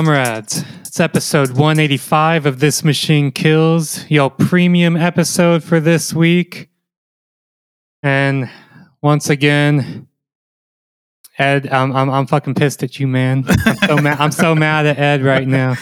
comrades. It's episode 185 of This Machine Kills, your premium episode for this week. And once again, Ed, I'm, I'm, I'm fucking pissed at you, man. I'm so, I'm so mad at Ed right now,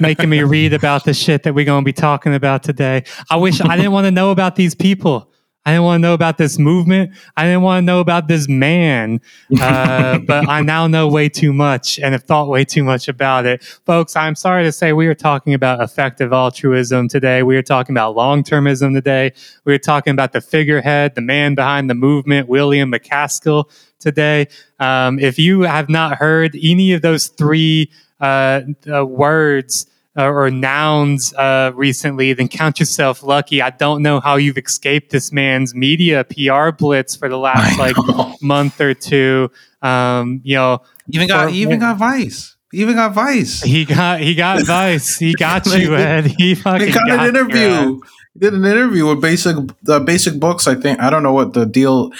making me read about the shit that we're going to be talking about today. I wish I didn't want to know about these people. I didn't want to know about this movement. I didn't want to know about this man. Uh, but I now know way too much and have thought way too much about it. Folks, I'm sorry to say we are talking about effective altruism today. We are talking about long termism today. We are talking about the figurehead, the man behind the movement, William MacAskill today. Um, if you have not heard any of those three uh, uh, words, uh, or nouns uh, recently, then count yourself lucky. I don't know how you've escaped this man's media PR blitz for the last like month or two. Um, you know, even got for, even got Vice. He even got Vice. He got he got Vice. He got you, Ed. He fucking got, got an interview. He did an interview with basic the basic books. I think I don't know what the deal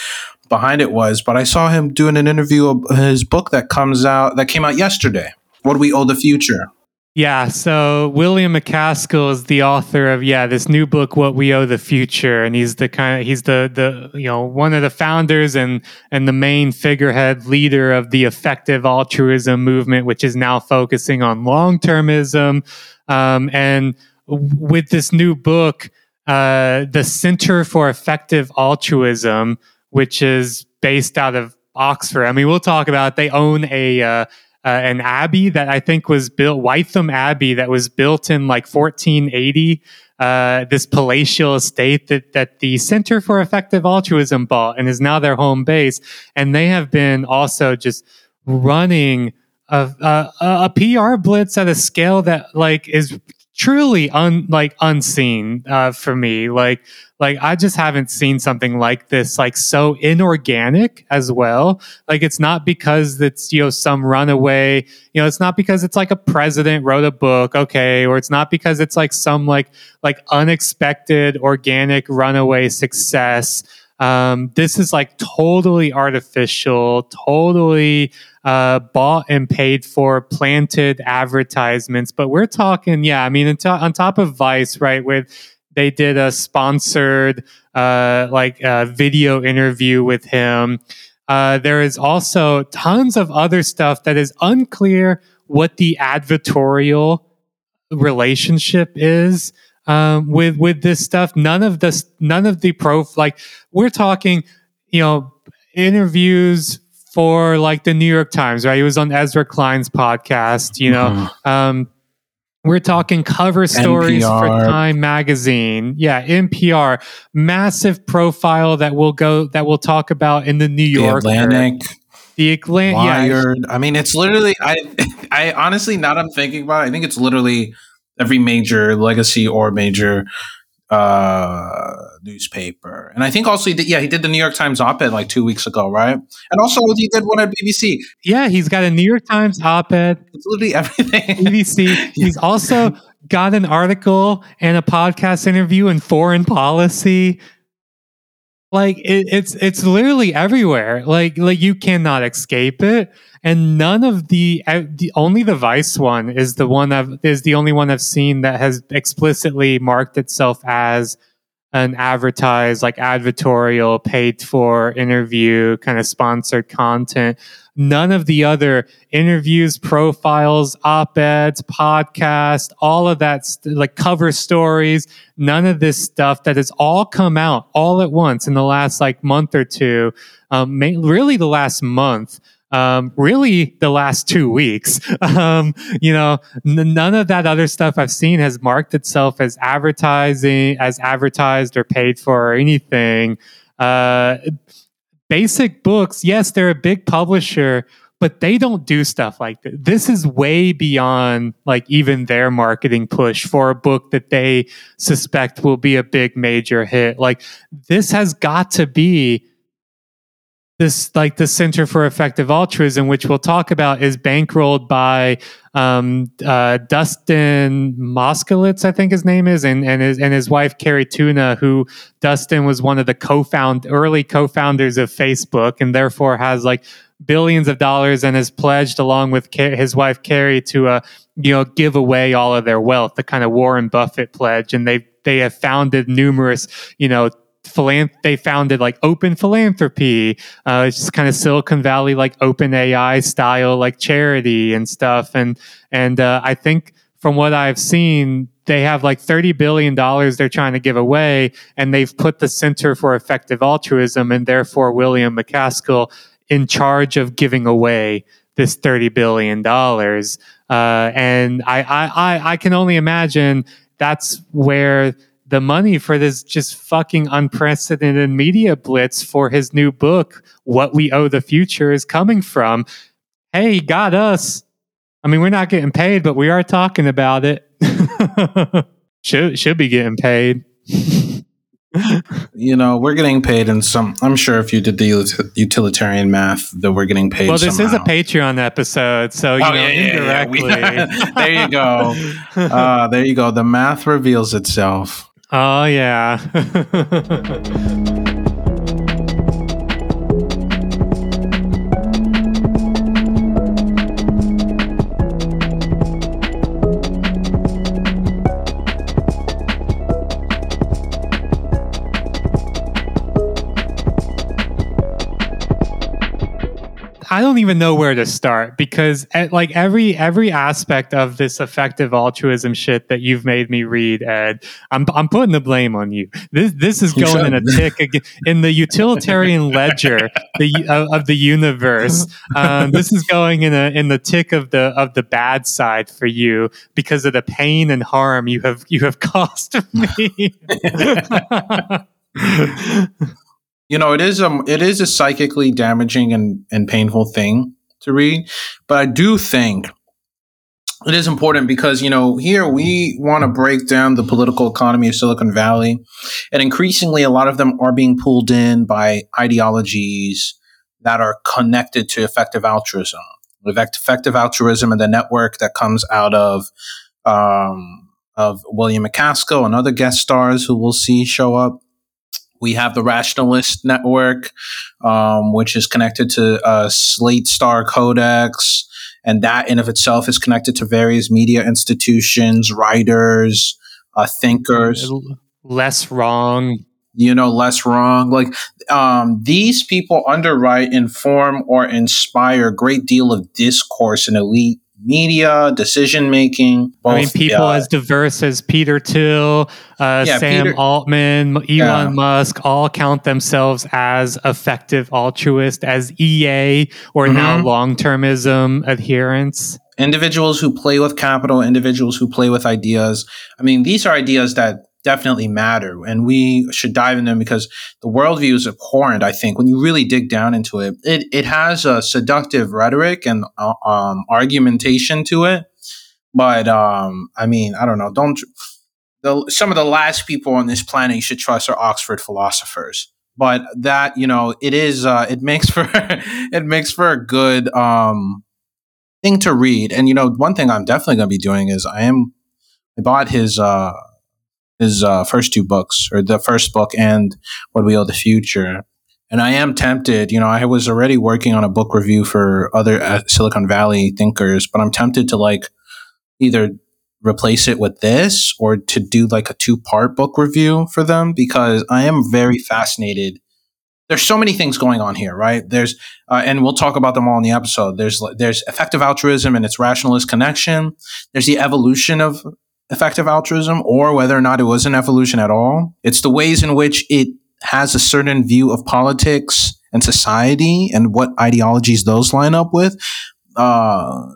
behind it was, but I saw him doing an interview of his book that comes out that came out yesterday. What do we owe the future? Yeah, so William MacAskill is the author of yeah this new book, What We Owe the Future, and he's the kind of he's the the you know one of the founders and and the main figurehead leader of the effective altruism movement, which is now focusing on long termism, um, and with this new book, uh, the Center for Effective Altruism, which is based out of Oxford. I mean, we'll talk about. It. They own a uh, uh, an abbey that I think was built, Wytham Abbey, that was built in like 1480. Uh, this palatial estate that that the Center for Effective Altruism bought and is now their home base, and they have been also just running a, a, a PR blitz at a scale that like is truly un like unseen uh, for me. Like like I just haven't seen something like this like so inorganic as well. Like it's not because it's you know some runaway. You know it's not because it's like a president wrote a book, okay, or it's not because it's like some like like unexpected organic runaway success. Um, this is like totally artificial, totally uh, bought and paid for planted advertisements. But we're talking, yeah, I mean, on top of Vice, right, with they did a sponsored uh, like uh, video interview with him. Uh, there is also tons of other stuff that is unclear what the advertorial relationship is um, with with this stuff. None of this, none of the pro like we're talking, you know, interviews for like the New York Times, right? He was on Ezra Klein's podcast, you know. Mm-hmm. Um, we're talking cover stories NPR. for Time magazine. Yeah, NPR, massive profile that we'll go that we'll talk about in the New York Atlantic. The Atlantic, Yeah. I mean, it's literally. I, I honestly, now that I'm thinking about it, I think it's literally every major legacy or major uh, newspaper. And I think also, he did, yeah, he did the New York Times op ed like two weeks ago, right? And also, he did one at BBC. Yeah, he's got a New York Times op ed. It's literally everything. BBC. He's also got an article and a podcast interview in foreign policy. Like it, it's it's literally everywhere. Like like you cannot escape it and none of the, uh, the only the Vice one is the one I've is the only one I've seen that has explicitly marked itself as an advertised like advertorial paid for interview kind of sponsored content. None of the other interviews profiles op-eds podcast all of that st- like cover stories none of this stuff that has all come out all at once in the last like month or two um, may- really the last month um, really the last two weeks. Um, you know, n- none of that other stuff I've seen has marked itself as advertising, as advertised or paid for or anything. Uh, basic books, yes, they're a big publisher, but they don't do stuff like this. This is way beyond like even their marketing push for a book that they suspect will be a big major hit. Like this has got to be this like the Center for Effective Altruism, which we'll talk about, is bankrolled by um, uh, Dustin Moskovitz, I think his name is, and and his and his wife Cari Tuna, who Dustin was one of the co-found early co-founders of Facebook, and therefore has like billions of dollars and has pledged along with his wife Cari to uh, you know give away all of their wealth, the kind of Warren Buffett pledge, and they they have founded numerous you know philanth- they founded like open philanthropy uh, it's just kind of silicon valley like open ai style like charity and stuff and and uh, i think from what i've seen they have like 30 billion dollars they're trying to give away and they've put the center for effective altruism and therefore william macaskill in charge of giving away this $30 billion. Uh, and I, I, I can only imagine that's where the money for this just fucking unprecedented media blitz for his new book, What We Owe the Future, is coming from. Hey, he got us. I mean, we're not getting paid, but we are talking about it. should should be getting paid. you know, we're getting paid in some. I'm sure if you did the utilitarian math, that we're getting paid. Well, this somehow. is a Patreon episode, so you oh, know, yeah, yeah, indirectly. Yeah. there you go. Uh, there you go. The math reveals itself. Oh yeah. I don't even know where to start because at, like every every aspect of this effective altruism shit that you've made me read, Ed, I'm I'm putting the blame on you. This this is going in a tick in the utilitarian ledger the, of, of, the universe. Um, this is going in a in the tick of the of the bad side for you because of the pain and harm you have you have caused me you know, it is a it is a psychically damaging and, and painful thing to read, but I do think it is important because you know here we want to break down the political economy of Silicon Valley, and increasingly a lot of them are being pulled in by ideologies that are connected to effective altruism. Effective altruism and the network that comes out of um, of William MacAskill and other guest stars who we'll see show up we have the Rationalist Network, um, which is connected to uh, Slate Star Codex, and that in of itself is connected to various media institutions, writers, uh, thinkers. Less wrong. You know, less wrong. Like um, these people underwrite, inform, or inspire a great deal of discourse in elite media, decision making. I mean, people uh, as diverse as Peter Thiel, uh, yeah, Sam Peter, Altman, Elon yeah. Musk all count themselves as effective altruist, as EA or mm-hmm. now long termism adherents. Individuals who play with capital, individuals who play with ideas. I mean, these are ideas that definitely matter and we should dive in them because the worldview is abhorrent i think. When you really dig down into it it, it has a seductive rhetoric and uh, um, argumentation to it but um, i mean i don't know. Don't the, some of the last people on this planet you should trust are oxford philosophers but that you know it is uh, it makes for it makes for a good um, thing to read. And you know one thing i'm definitely going to be doing is i am i bought his uh his uh, first two books, or the first book and What We Owe the Future. And I am tempted, you know, I was already working on a book review for other uh, Silicon Valley thinkers, but I'm tempted to like either replace it with this or to do like a two part book review for them because I am very fascinated. There's so many things going on here, right? There's, uh, and we'll talk about them all in the episode. There's, there's effective altruism and its rationalist connection. There's the evolution of effective altruism or whether or not it was an evolution at all. It's the ways in which it has a certain view of politics and society and what ideologies those line up with. Uh,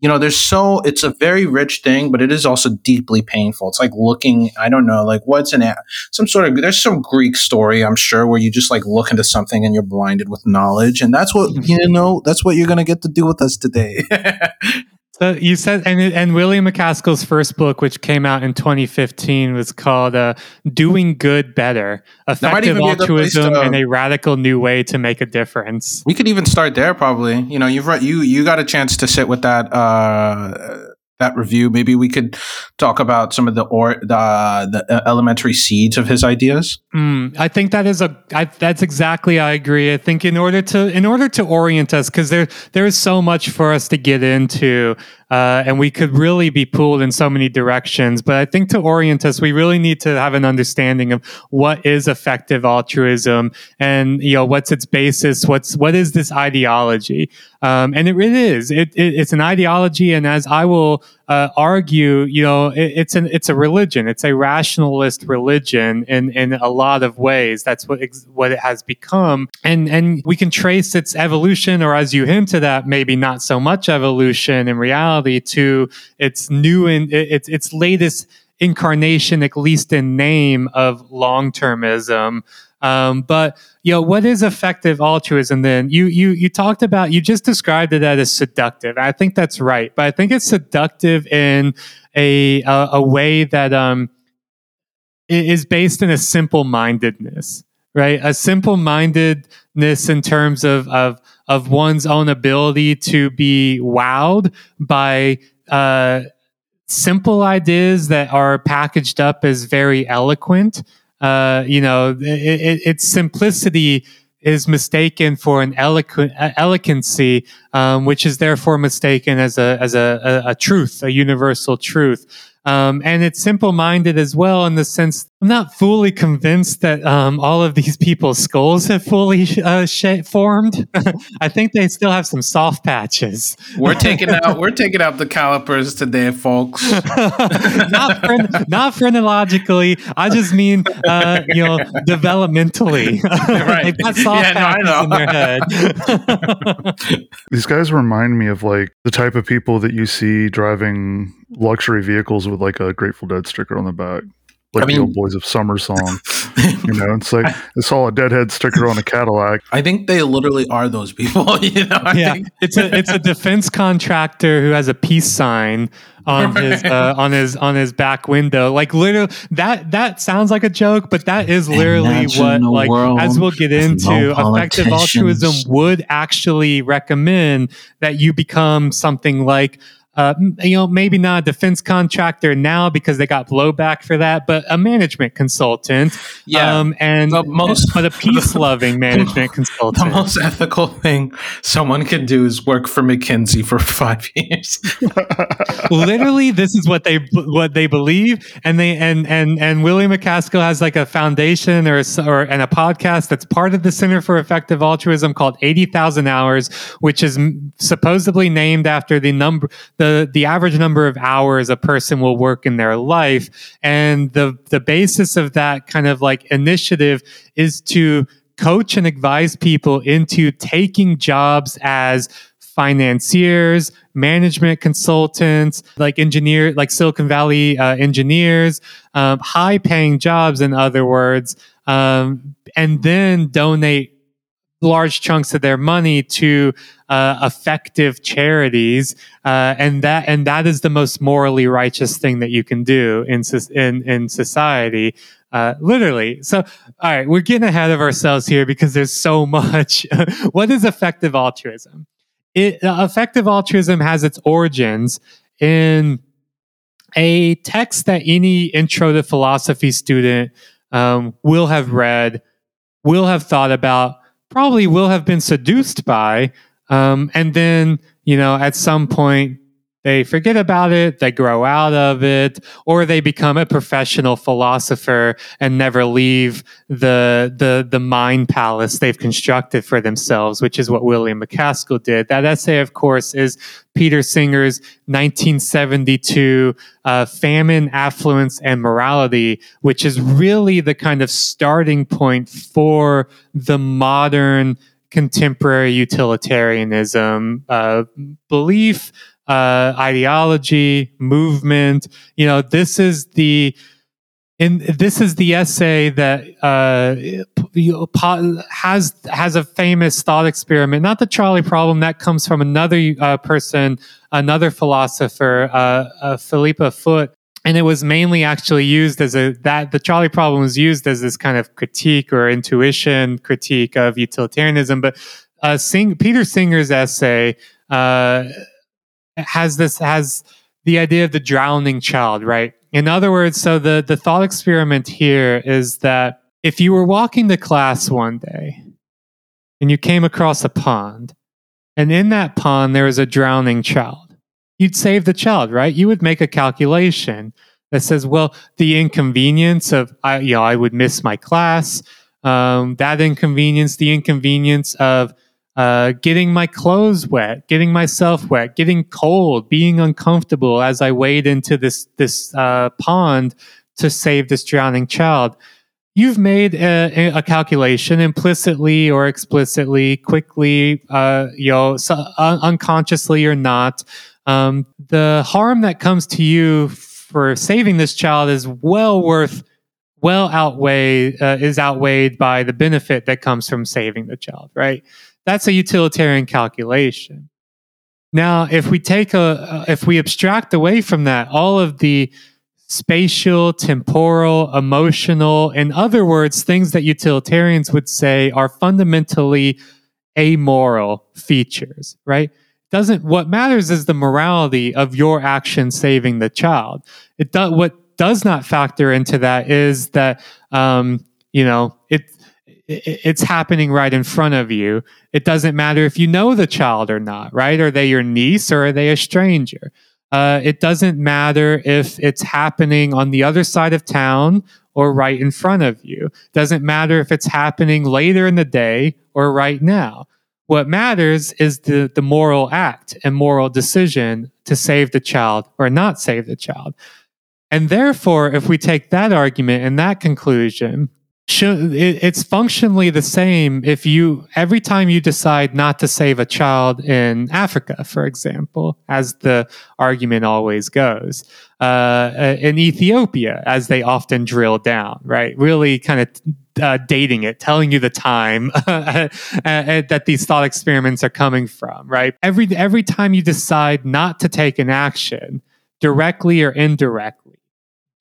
you know, there's so it's a very rich thing, but it is also deeply painful. It's like looking, I don't know, like what's an some sort of there's some Greek story, I'm sure, where you just like look into something and you're blinded with knowledge, and that's what you know. That's what you're gonna get to do with us today. So you said, and and William MacAskill's first book, which came out in 2015, was called uh, "Doing Good Better: Effective Altruism and a Radical New Way to Make a Difference." We could even start there, probably. You know, you've read, you you got a chance to sit with that. Uh, that review, maybe we could talk about some of the or the, uh, elementary seeds of his ideas. Mm, I think that is a I, that's exactly I agree. I think in order to in order to orient us, because there there is so much for us to get into uh, and we could really be pulled in so many directions. But I think to orient us, we really need to have an understanding of what is effective altruism, and you know what's its basis. What's what is this ideology? Um, and it really is. It, it, it's an ideology, and as I will uh, argue, you know, it, it's an it's a religion. It's a rationalist religion in in a lot of ways. That's what what it has become, and and we can trace its evolution, or as you hinted at, maybe not so much evolution in reality, to its new and its its latest incarnation, at least in name, of long termism. Um, but you know, what is effective altruism? Then you you you talked about you just described it as seductive. I think that's right, but I think it's seductive in a a, a way that um is based in a simple mindedness, right? A simple mindedness in terms of of of one's own ability to be wowed by uh, simple ideas that are packaged up as very eloquent uh, you know, it, it, its simplicity is mistaken for an eloquent elegancy, um, which is therefore mistaken as a as a, a, a truth, a universal truth. Um, and it's simple minded as well in the sense I'm not fully convinced that um, all of these people's skulls have fully uh, sh- formed. I think they still have some soft patches. We're taking out we're taking out the calipers today, folks. not not phrenologically. I just mean uh, you know developmentally. right. They've got soft yeah, patches no, in their head. these guys remind me of like the type of people that you see driving luxury vehicles with like a Grateful Dead sticker on the back. Like I mean, the old Boys of Summer song. you know, it's like I saw a Deadhead sticker on a Cadillac. I think they literally are those people. You know, I yeah, think. it's a it's a defense contractor who has a peace sign on his uh, on his on his back window. Like literally, that that sounds like a joke, but that is literally what like as we'll get into. No effective altruism would actually recommend that you become something like uh, you know, maybe not a defense contractor now because they got blowback for that, but a management consultant. Yeah. Um, and the most, but a peace loving management consultant. The most ethical thing someone can do is work for McKinsey for five years. Literally, this is what they what they believe, and they and and and William MacAskill has like a foundation or or and a podcast that's part of the Center for Effective Altruism called Eighty Thousand Hours, which is supposedly named after the number the the average number of hours a person will work in their life. And the the basis of that kind of like initiative is to coach and advise people into taking jobs as financiers, management consultants, like engineer, like Silicon Valley uh, engineers, um, high paying jobs, in other words, um, and then donate large chunks of their money to uh, effective charities, uh, and that and that is the most morally righteous thing that you can do in in in society. Uh, literally. So, all right, we're getting ahead of ourselves here because there's so much. what is effective altruism? It, uh, effective altruism has its origins in a text that any intro to philosophy student um, will have read, will have thought about, probably will have been seduced by. Um, and then, you know, at some point, they forget about it, they grow out of it, or they become a professional philosopher and never leave the the the mind palace they've constructed for themselves, which is what William MacAskill did. That essay, of course, is Peter Singer's 1972 uh, Famine, Affluence, and Morality, which is really the kind of starting point for the modern contemporary utilitarianism uh, belief uh, ideology, movement. You know, this is the and this is the essay that uh, has has a famous thought experiment, not the trolley problem. That comes from another uh, person, another philosopher, uh, uh Philippa Foot, and it was mainly actually used as a that the trolley problem was used as this kind of critique or intuition critique of utilitarianism. But uh, Sing, Peter Singer's essay uh, has this has the idea of the drowning child, right? In other words, so the, the thought experiment here is that if you were walking to class one day and you came across a pond, and in that pond there was a drowning child, you'd save the child, right? You would make a calculation that says, well, the inconvenience of, I, you know, I would miss my class, um, that inconvenience, the inconvenience of uh, getting my clothes wet, getting myself wet, getting cold, being uncomfortable as I wade into this this uh, pond to save this drowning child. You've made a, a calculation implicitly or explicitly, quickly, uh, you know, so, un- unconsciously or not. Um, the harm that comes to you for saving this child is well worth, well outweigh uh, is outweighed by the benefit that comes from saving the child. Right that's a utilitarian calculation. Now, if we take a, if we abstract away from that, all of the spatial, temporal, emotional, in other words, things that utilitarians would say are fundamentally amoral features, right? Doesn't what matters is the morality of your action saving the child. It does what does not factor into that is that um, you know it it's happening right in front of you. It doesn't matter if you know the child or not, right? Are they your niece or are they a stranger? Uh, it doesn't matter if it's happening on the other side of town or right in front of you. It doesn't matter if it's happening later in the day or right now. What matters is the, the moral act and moral decision to save the child or not save the child. And therefore, if we take that argument and that conclusion, it's functionally the same if you every time you decide not to save a child in Africa, for example, as the argument always goes, uh, uh in Ethiopia, as they often drill down, right? Really kind of uh, dating it, telling you the time uh, uh, that these thought experiments are coming from, right? Every every time you decide not to take an action, directly or indirectly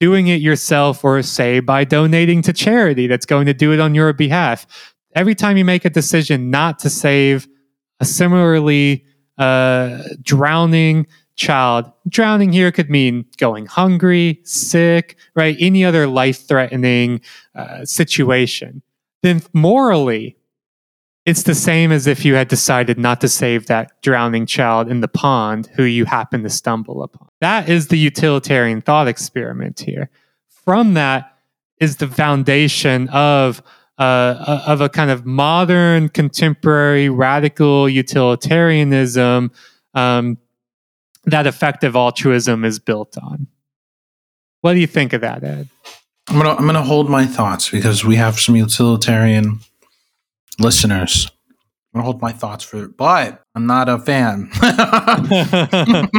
doing it yourself or say by donating to charity that's going to do it on your behalf. Every time you make a decision not to save a similarly uh, drowning child, drowning here could mean going hungry, sick, right? Any other life threatening uh, situation. Then morally, it's the same as if you had decided not to save that drowning child in the pond who you happen to stumble upon. That is the utilitarian thought experiment here. From that is the foundation of uh, of a kind of modern, contemporary, radical utilitarianism um, that effective altruism is built on. What do you think of that, Ed? I'm gonna I'm gonna hold my thoughts because we have some utilitarian listeners. I'm gonna hold my thoughts for but I'm not a fan.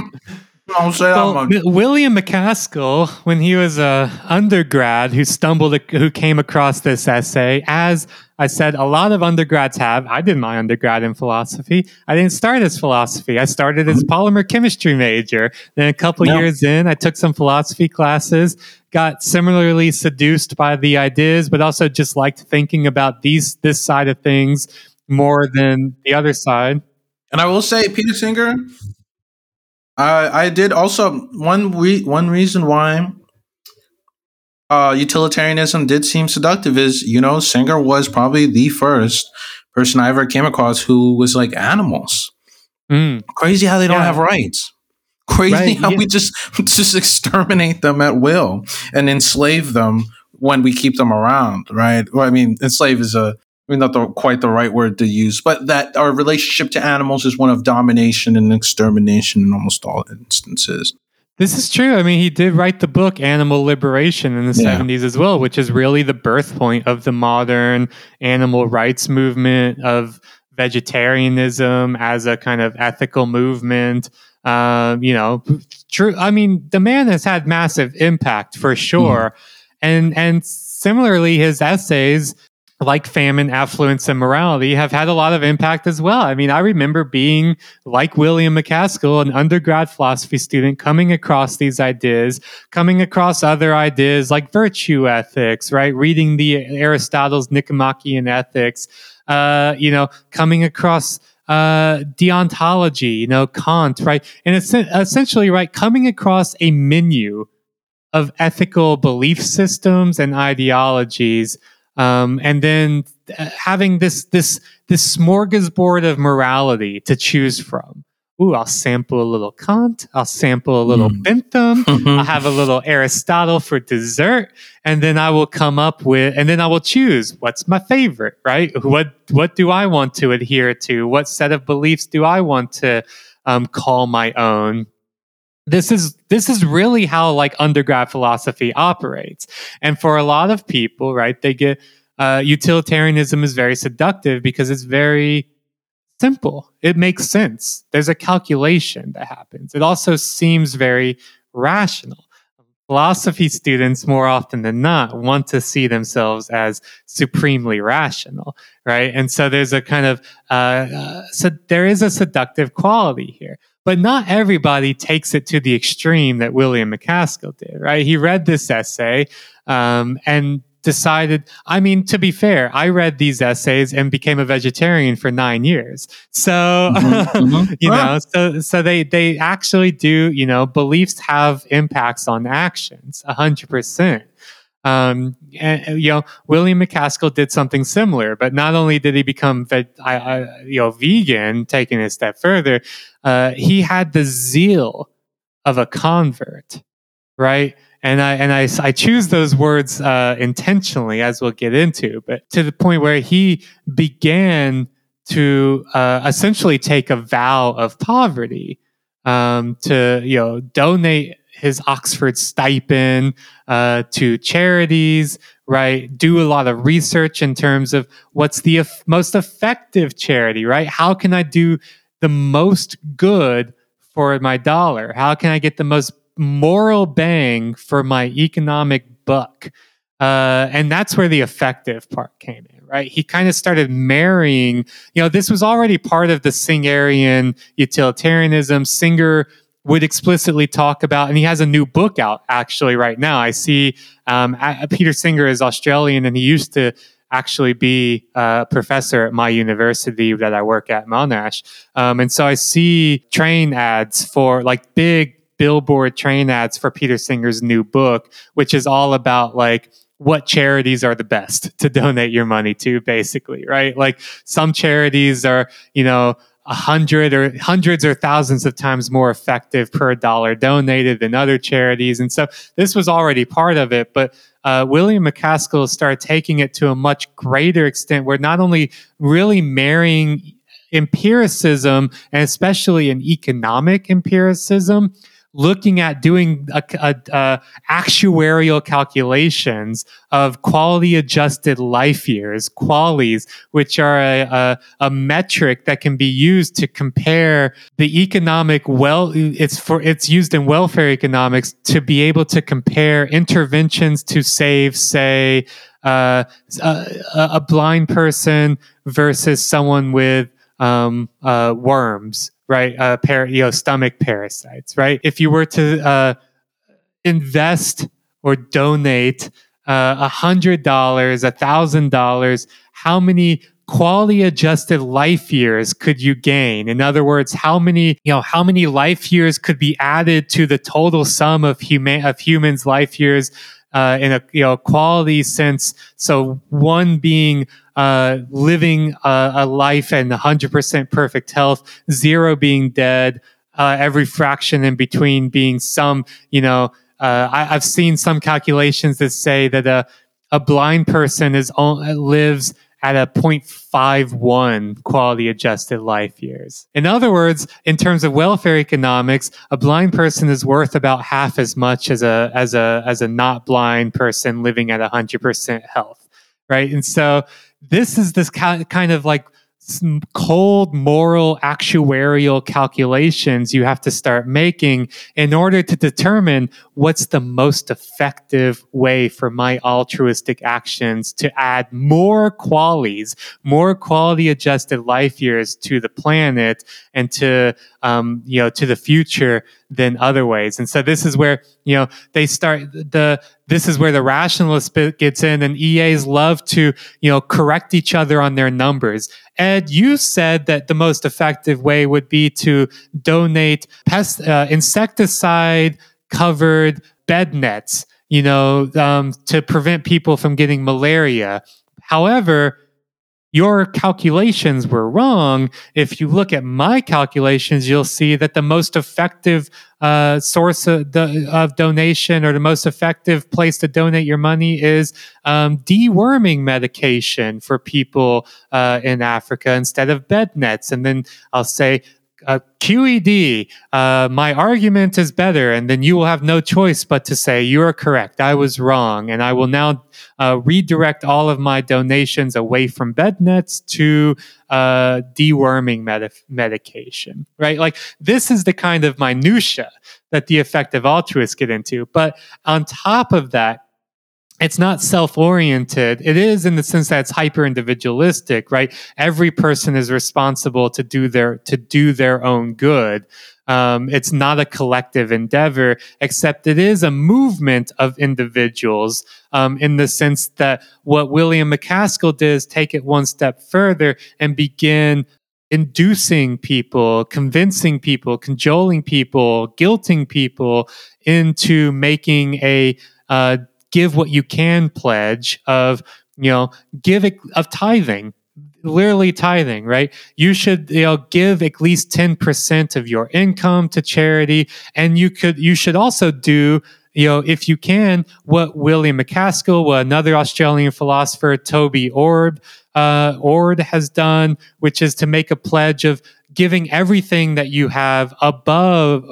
well, William MacAskill, when he was a undergrad who stumbled, who came across this essay, as I said, a lot of undergrads have. I did my undergrad in philosophy. I didn't start as philosophy. I started as polymer chemistry major. Then a couple no. years in, I took some philosophy classes. Got similarly seduced by the ideas, but also just liked thinking about these this side of things more than the other side. And I will say, Peter Singer, I I did also one re- one reason why uh, utilitarianism did seem seductive is you know Singer was probably the first person I ever came across who was like animals. Mm. Crazy how they don't yeah. have rights. Crazy right, how yeah. we just just exterminate them at will and enslave them when we keep them around, right? Well, I mean, enslave is a I mean, not the, quite the right word to use, but that our relationship to animals is one of domination and extermination in almost all instances. This is true. I mean, he did write the book Animal Liberation in the yeah. 70s as well, which is really the birth point of the modern animal rights movement, of vegetarianism as a kind of ethical movement. Um, you know, true. I mean, the man has had massive impact for sure, mm. and and similarly, his essays like famine, affluence, and morality have had a lot of impact as well. I mean, I remember being like William MacAskill, an undergrad philosophy student, coming across these ideas, coming across other ideas like virtue ethics, right? Reading the Aristotle's Nicomachean Ethics, uh, you know, coming across uh, deontology, you know, Kant, right? And it's essentially, right, coming across a menu of ethical belief systems and ideologies um, and then uh, having this this this smorgasbord of morality to choose from. Ooh, I'll sample a little Kant. I'll sample a little mm. Bentham. I'll have a little Aristotle for dessert, and then I will come up with, and then I will choose what's my favorite. Right? What what do I want to adhere to? What set of beliefs do I want to um, call my own? This is this is really how like undergrad philosophy operates. And for a lot of people right they get uh, utilitarianism is very seductive because it's very simple. It makes sense. There's a calculation that happens. It also seems very rational. Philosophy students more often than not want to see themselves as supremely rational right? And so there's a kind of uh, uh, so there is a seductive quality here but not everybody takes it to the extreme that William MacAskill did, right? He read this essay um, and decided i mean to be fair i read these essays and became a vegetarian for nine years so mm-hmm, mm-hmm. you know so so they they actually do you know beliefs have impacts on actions 100% um, and, you know, William MacAskill did something similar, but not only did he become, ve- I, I, you know, vegan, taking it a step further, uh, he had the zeal of a convert, right? And I and I, I choose those words uh, intentionally, as we'll get into, but to the point where he began to uh, essentially take a vow of poverty um, to you know donate his Oxford stipend uh, to charities, right? Do a lot of research in terms of what's the ef- most effective charity, right? How can I do the most good for my dollar? How can I get the most moral bang for my economic buck? Uh, and that's where the effective part came in, right? He kind of started marrying, you know, this was already part of the Singerian utilitarianism. Singer would explicitly talk about, and he has a new book out actually right now. I see um, Peter Singer is Australian, and he used to actually be a professor at my university that I work at, Monash. Um, and so I see train ads for like big billboard train ads for Peter Singer's new book, which is all about like what charities are the best to donate your money to, basically, right? Like some charities are, you know, a hundred or hundreds or thousands of times more effective per dollar donated than other charities. And so this was already part of it, but uh, William MacAskill started taking it to a much greater extent where not only really marrying empiricism and especially an economic empiricism looking at doing a, a, a actuarial calculations of quality adjusted life years, QALYs, which are a, a, metric that can be used to compare the economic well. It's for it's used in welfare economics to be able to compare interventions to save, say, uh, a, a blind person versus someone with um, uh, worms right? Uh, par- you know, stomach parasites, right? If you were to uh, invest or donate uh, a hundred dollars, a thousand dollars, how many quality adjusted life years could you gain in other words how many you know how many life years could be added to the total sum of human of humans life years uh, in a you know quality sense so one being uh, living a, a, life in 100% perfect health, zero being dead, uh, every fraction in between being some, you know, uh, I, have seen some calculations that say that a, a blind person is lives at a 0.51 quality adjusted life years. In other words, in terms of welfare economics, a blind person is worth about half as much as a as a as a not blind person living at 100% health, right? And so this is this kind of like cold moral actuarial calculations you have to start making in order to determine what's the most effective way for my altruistic actions to add more qualities, more quality adjusted life years to the planet and to um, you know to the future than other ways. And so this is where you know they start the this is where the rationalist bit gets in, and EAs love to you know correct each other on their numbers. Ed, you said that the most effective way would be to donate pest uh, insecticide covered bed nets, you know, um, to prevent people from getting malaria. However, your calculations were wrong. If you look at my calculations, you'll see that the most effective uh, source of, the, of, donation or the most effective place to donate your money is um, deworming medication for people uh, in Africa instead of bed nets. And then I'll say, uh, QED, uh, my argument is better, and then you will have no choice but to say, You are correct. I was wrong. And I will now uh, redirect all of my donations away from bed nets to uh, deworming med- medication, right? Like, this is the kind of minutia that the effective altruists get into. But on top of that, it's not self-oriented. It is in the sense that it's hyper individualistic right? Every person is responsible to do their to do their own good. Um, it's not a collective endeavor except it is a movement of individuals um, in the sense that what william macaskill did is take it one step further and begin inducing people, convincing people, cajoling people, guilting people into making a uh, give what you can pledge of you know give of tithing literally tithing right? You should you know give at least 10% of your income to charity. And you could you should also do you know if you can what william macaskill what another australian philosopher toby ord uh, ord has done which is to make a pledge of giving everything that you have above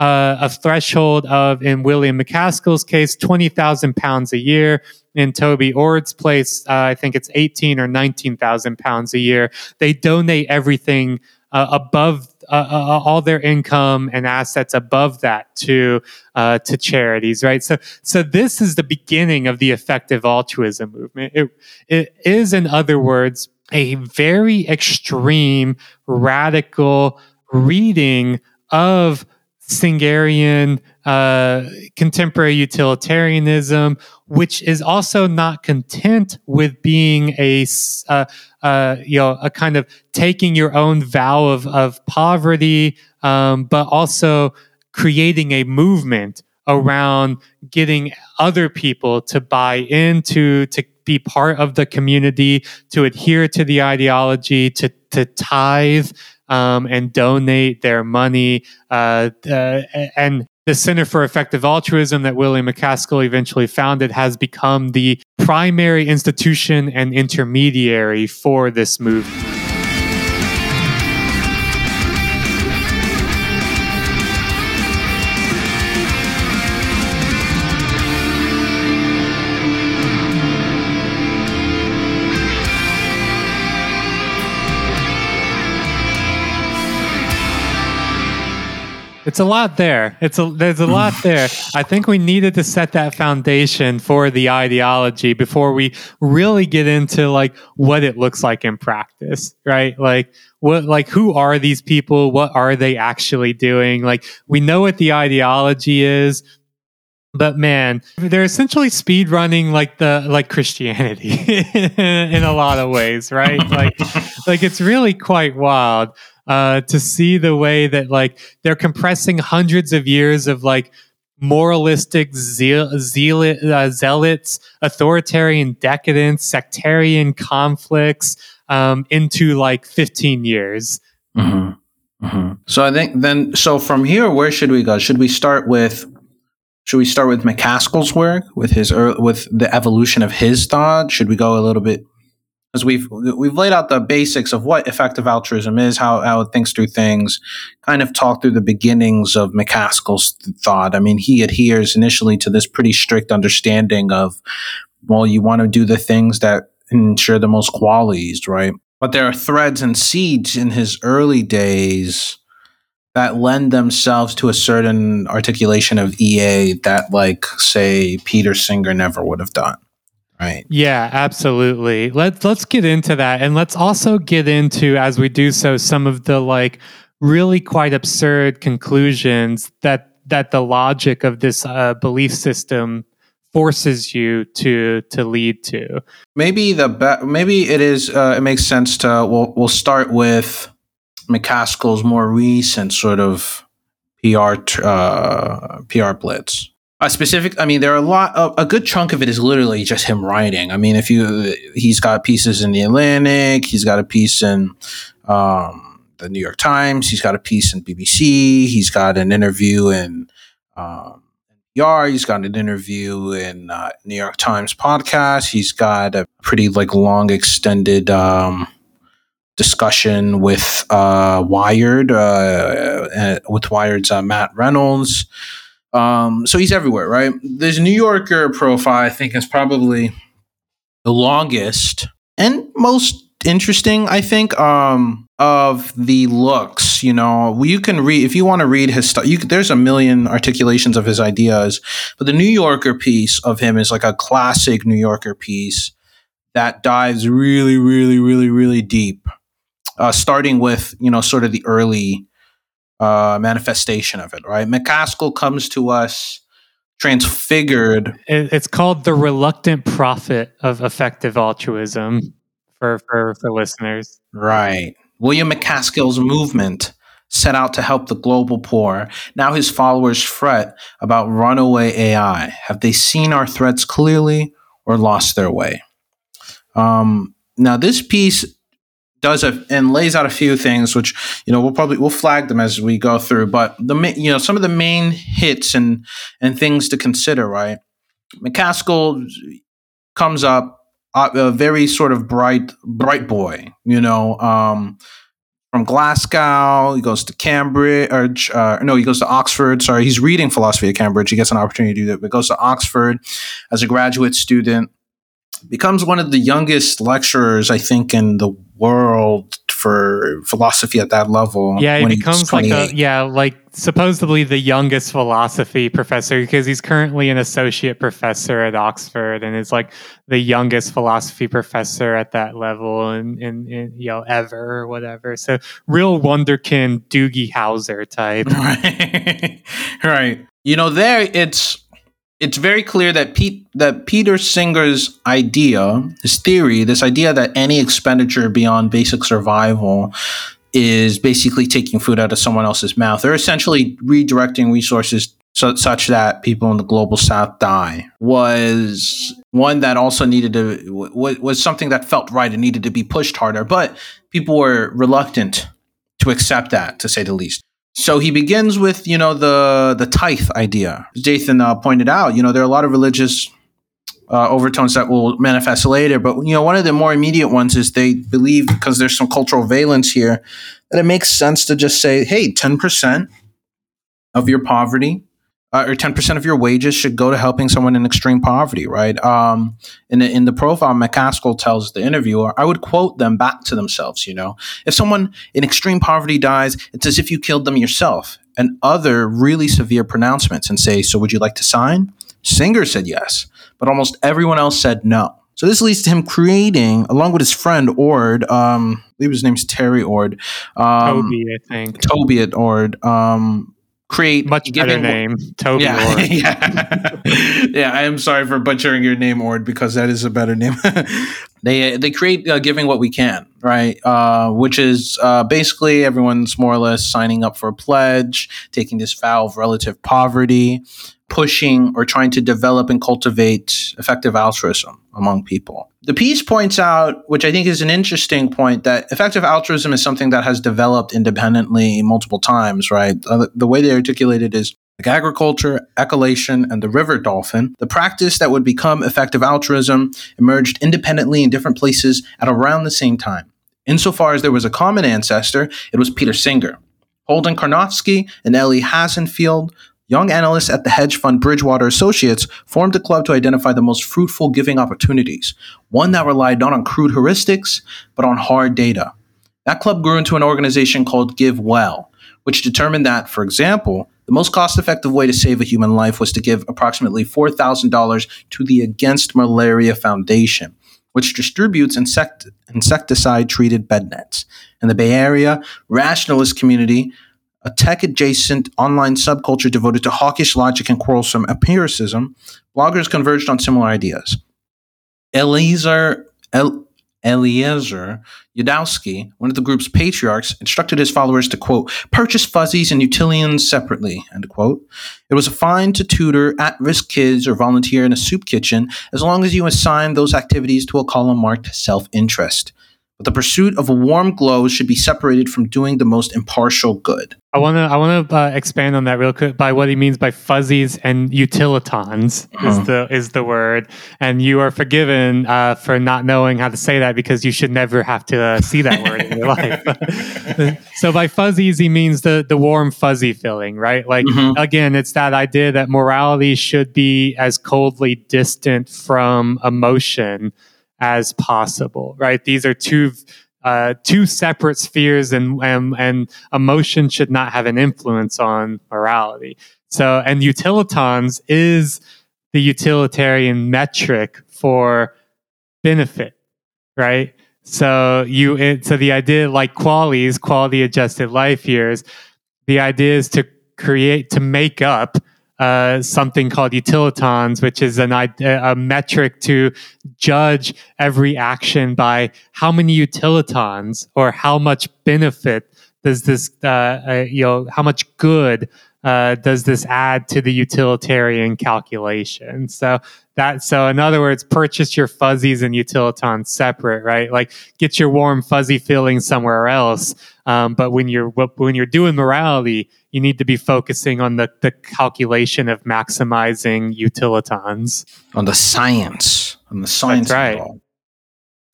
uh, a threshold of, in William MacAskill's case, 20,000 pounds a year. In Toby Ord's place, uh, I think it's 18 or 19,000 pounds a year. They donate everything uh, above uh, uh, uh, all their income and assets above that to to charities, right? So, so this is the beginning of the effective altruism movement. It, it is, in other words, a very extreme, radical reading of Singerian uh, contemporary utilitarianism, which is also not content with being a uh, uh, you know a kind of taking your own vow of of poverty, um, but also creating a movement around getting other people to buy into to be part of the community, to adhere to the ideology, to to tithe um, and donate their money. Uh, uh, and the Center for Effective Altruism that William MacAskill eventually founded has become the primary institution and intermediary for this movement. It's a lot there. It's a there's a lot there. I think we needed to set that foundation for the ideology before we really get into like what it looks like in practice, right? Like what like who are these people? What are they actually doing? Like we know what the ideology is, but man, they're essentially speed running like the like Christianity in a lot of ways, right? Like like it's really quite wild uh, to see the way that like they're compressing hundreds of years of like moralistic zeal, zealot, uh, zealots, authoritarian decadence, sectarian conflicts um, into like 15 years. Mm-hmm. Mm-hmm. So I think then, so from here, where should we go? Should we start with? Should we start with MacAskill's work, with his with the evolution of his thought? Should we go a little bit because we've we've laid out the basics of what effective altruism is, how how it thinks through things, kind of talked through the beginnings of MacAskill's thought. I mean, he adheres initially to this pretty strict understanding of, well, you want to do the things that ensure the most qualities, right? But there are threads and seeds in his early days that lend themselves to a certain articulation of EA that, like, say, Peter Singer never would have done. Right. Yeah, absolutely. Let's let's get into that, and let's also get into, as we do so, some of the like really quite absurd conclusions that that the logic of this uh, belief system forces you to to lead to. Maybe the be- maybe it is. Uh, it makes sense to. We'll we'll start with MacAskill's more recent sort of PR uh, PR blitz. A specific, I mean, there are a lot. A, good chunk of it is literally just him writing. I mean, if you, he's got pieces in the Atlantic, he's got a piece in um, the New York Times, he's got a piece in BBC, he's got an interview in um, NPR, he's got an interview in uh, New York Times podcast, he's got a pretty like long extended. Um, discussion with uh, Wired, uh, uh, with Wired's uh, Matt Reynolds. Um, so he's everywhere, right? This New Yorker profile, I think, is probably the longest and most interesting, I think, um, of the looks. You know, you can read if you want to read his stuff. There's a million articulations of his ideas, but the New Yorker piece of him is like a classic New Yorker piece that dives really, really, really, really deep uh, starting with you know sort of the early uh, manifestation of it. Right, MacAskill comes to us transfigured. It's called the reluctant prophet of effective altruism for for, for listeners. Right, William MacAskill's movement set out to help the global poor. Now his followers fret about runaway AI. Have they seen our threats clearly or lost their way? Um, now, this piece does a and lays out a few things which you know we'll probably we'll flag them as we go through but the you know some of the main hits and and things to consider right? MacAskill comes up a very sort of bright bright boy you know um, from glasgow he goes to cambridge uh, no he goes to oxford sorry he's reading philosophy at cambridge he gets an opportunity to do that but goes to oxford as a graduate student becomes one of the youngest lecturers, I think, in the world for philosophy at that level. Yeah, he becomes like a yeah, like supposedly the youngest philosophy professor because he's currently an associate professor at Oxford and is like the youngest philosophy professor at that level and in, in, in, you know ever or whatever. So real wonderkin Doogie Howser type. Right. right. You know, there it's it's very clear that Pete that Peter Singer's idea, his theory, this idea that any expenditure beyond basic survival is basically taking food out of someone else's mouth. They're essentially redirecting resources so, such that people in the global south die was one that also needed to was, was something that felt right and needed to be pushed harder but people were reluctant to accept that to say the least so he begins with, you know, the the tithe idea. As Jathan uh, pointed out, you know, there are a lot of religious uh, overtones that will manifest later. But you know, one of the more immediate ones is they believe because there's some cultural valence here that it makes sense to just say, "Hey, ten percent of your poverty uh, or 10% of your wages should go to helping someone in extreme poverty, right? Um, in, the, in the profile, MacAskill tells the interviewer, I would quote them back to themselves, you know. If someone in extreme poverty dies, it's as if you killed them yourself. And other really severe pronouncements and say, So would you like to sign? Singer said yes, but almost everyone else said no. So this leads to him creating, along with his friend Ord, um, I believe his name's Terry Ord. Um, Toby, I think. Toby at Ord. Um, create much better name toby yeah, yeah. yeah i am sorry for butchering your name ord because that is a better name they they create uh, giving what we can right uh, which is uh, basically everyone's more or less signing up for a pledge taking this vow of relative poverty pushing or trying to develop and cultivate effective altruism among people. The piece points out, which I think is an interesting point, that effective altruism is something that has developed independently multiple times, right? Uh, the way they articulate it is like agriculture, echolocation, and the river dolphin, the practice that would become effective altruism emerged independently in different places at around the same time. Insofar as there was a common ancestor, it was Peter Singer. Holden Karnofsky and Elie Hassenfeld young analysts at the hedge fund Bridgewater Associates formed a club to identify the most fruitful giving opportunities, one that relied not on crude heuristics, but on hard data. That club grew into an organization called GiveWell, which determined that, for example, the most cost effective way to save a human life was to give approximately $4,000 to the Against Malaria Foundation, which distributes insect, insecticide treated bed nets. In the Bay Area, rationalist community, a tech adjacent online subculture devoted to hawkish logic and quarrelsome empiricism, bloggers converged on similar ideas. Eliezer, El, Eliezer Yudkowsky, one of the group's patriarchs, instructed his followers to, quote, purchase fuzzies and utilians separately, end quote. It was a fine to tutor at risk kids or volunteer in a soup kitchen as long as you assigned those activities to a column marked self interest. But the pursuit of a warm glow should be separated from doing the most impartial good. I want to I want to uh, expand on that real quick by what he means by fuzzies and utilitons uh-huh. is the is the word, and you are forgiven uh, for not knowing how to say that because you should never have to uh, see that word in your life. so by fuzzies, he means the the warm fuzzy feeling, right? Like mm-hmm. again, it's that idea that morality should be as coldly distant from emotion as possible, right? These are two uh, two separate spheres, and, and and emotion should not have an influence on morality. So, and utilitons is the utilitarian metric for benefit, right? So you, so the idea like qualities, quality adjusted life years, the idea is to create to make up uh, something called utilitons, which is an, a metric to judge every action by how many utilitons or how much benefit does this, uh, uh, you know, how much good uh, does this add to the utilitarian calculation? So that, so in other words, purchase your fuzzies and utilitons separate, right? Like get your warm fuzzy feeling somewhere else. Um, but when you're when you're doing morality, you need to be focusing on the, the calculation of maximizing utilitons. On the science. On the science. That's right.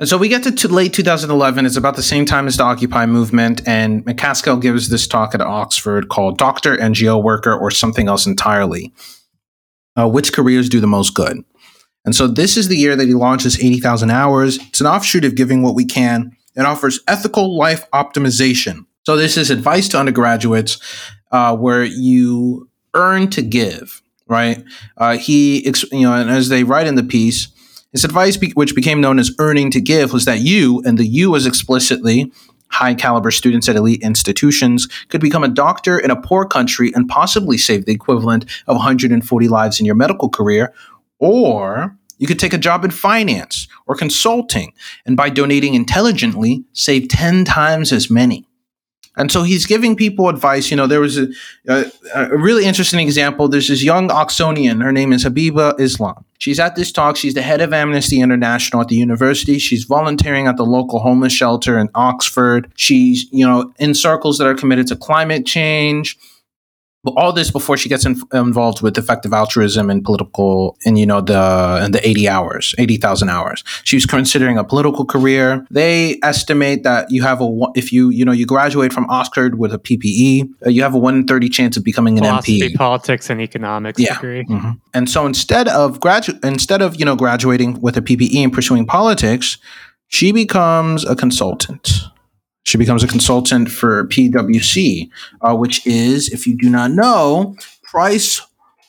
And so we get to, to, late 2011. It's about the same time as the Occupy movement. And MacAskill gives this talk at Oxford called Doctor, NGO Worker, or Something Else Entirely. Uh, which careers do the most good? And so this is the year that he launches 80,000 Hours. It's an offshoot of Giving What We Can. It offers ethical life optimization. So this is advice to undergraduates uh, where you earn to give, right? Uh, he, you know, and as they write in the piece, his advice, be- which became known as earning to give, was that you, and the you was explicitly high caliber students at elite institutions, could become a doctor in a poor country and possibly save the equivalent of 140 lives in your medical career, or you could take a job in finance or consulting, and by donating intelligently, save 10 times as many. And so he's giving people advice. You know, there was a, a, a, really interesting example. There's this young Oxonian. Her name is Habiba Islam. She's at this talk. She's the head of Amnesty International at the university. She's volunteering at the local homeless shelter in Oxford. She's, you know, in circles that are committed to climate change all this before she gets in, involved with effective altruism and political and you know the and the 80 hours 80,000 hours. She's considering a political career. They estimate that you have a if you you know you graduate from Oxford with a PPE uh, you have a 1 in 30 chance of becoming an Philosophy, MP politics and economics yeah. degree. Mm-hmm. and so instead of gradu- instead of you know graduating with a PPE and pursuing politics she becomes a consultant she becomes a consultant for PwC, uh, which is, if you do not know, Price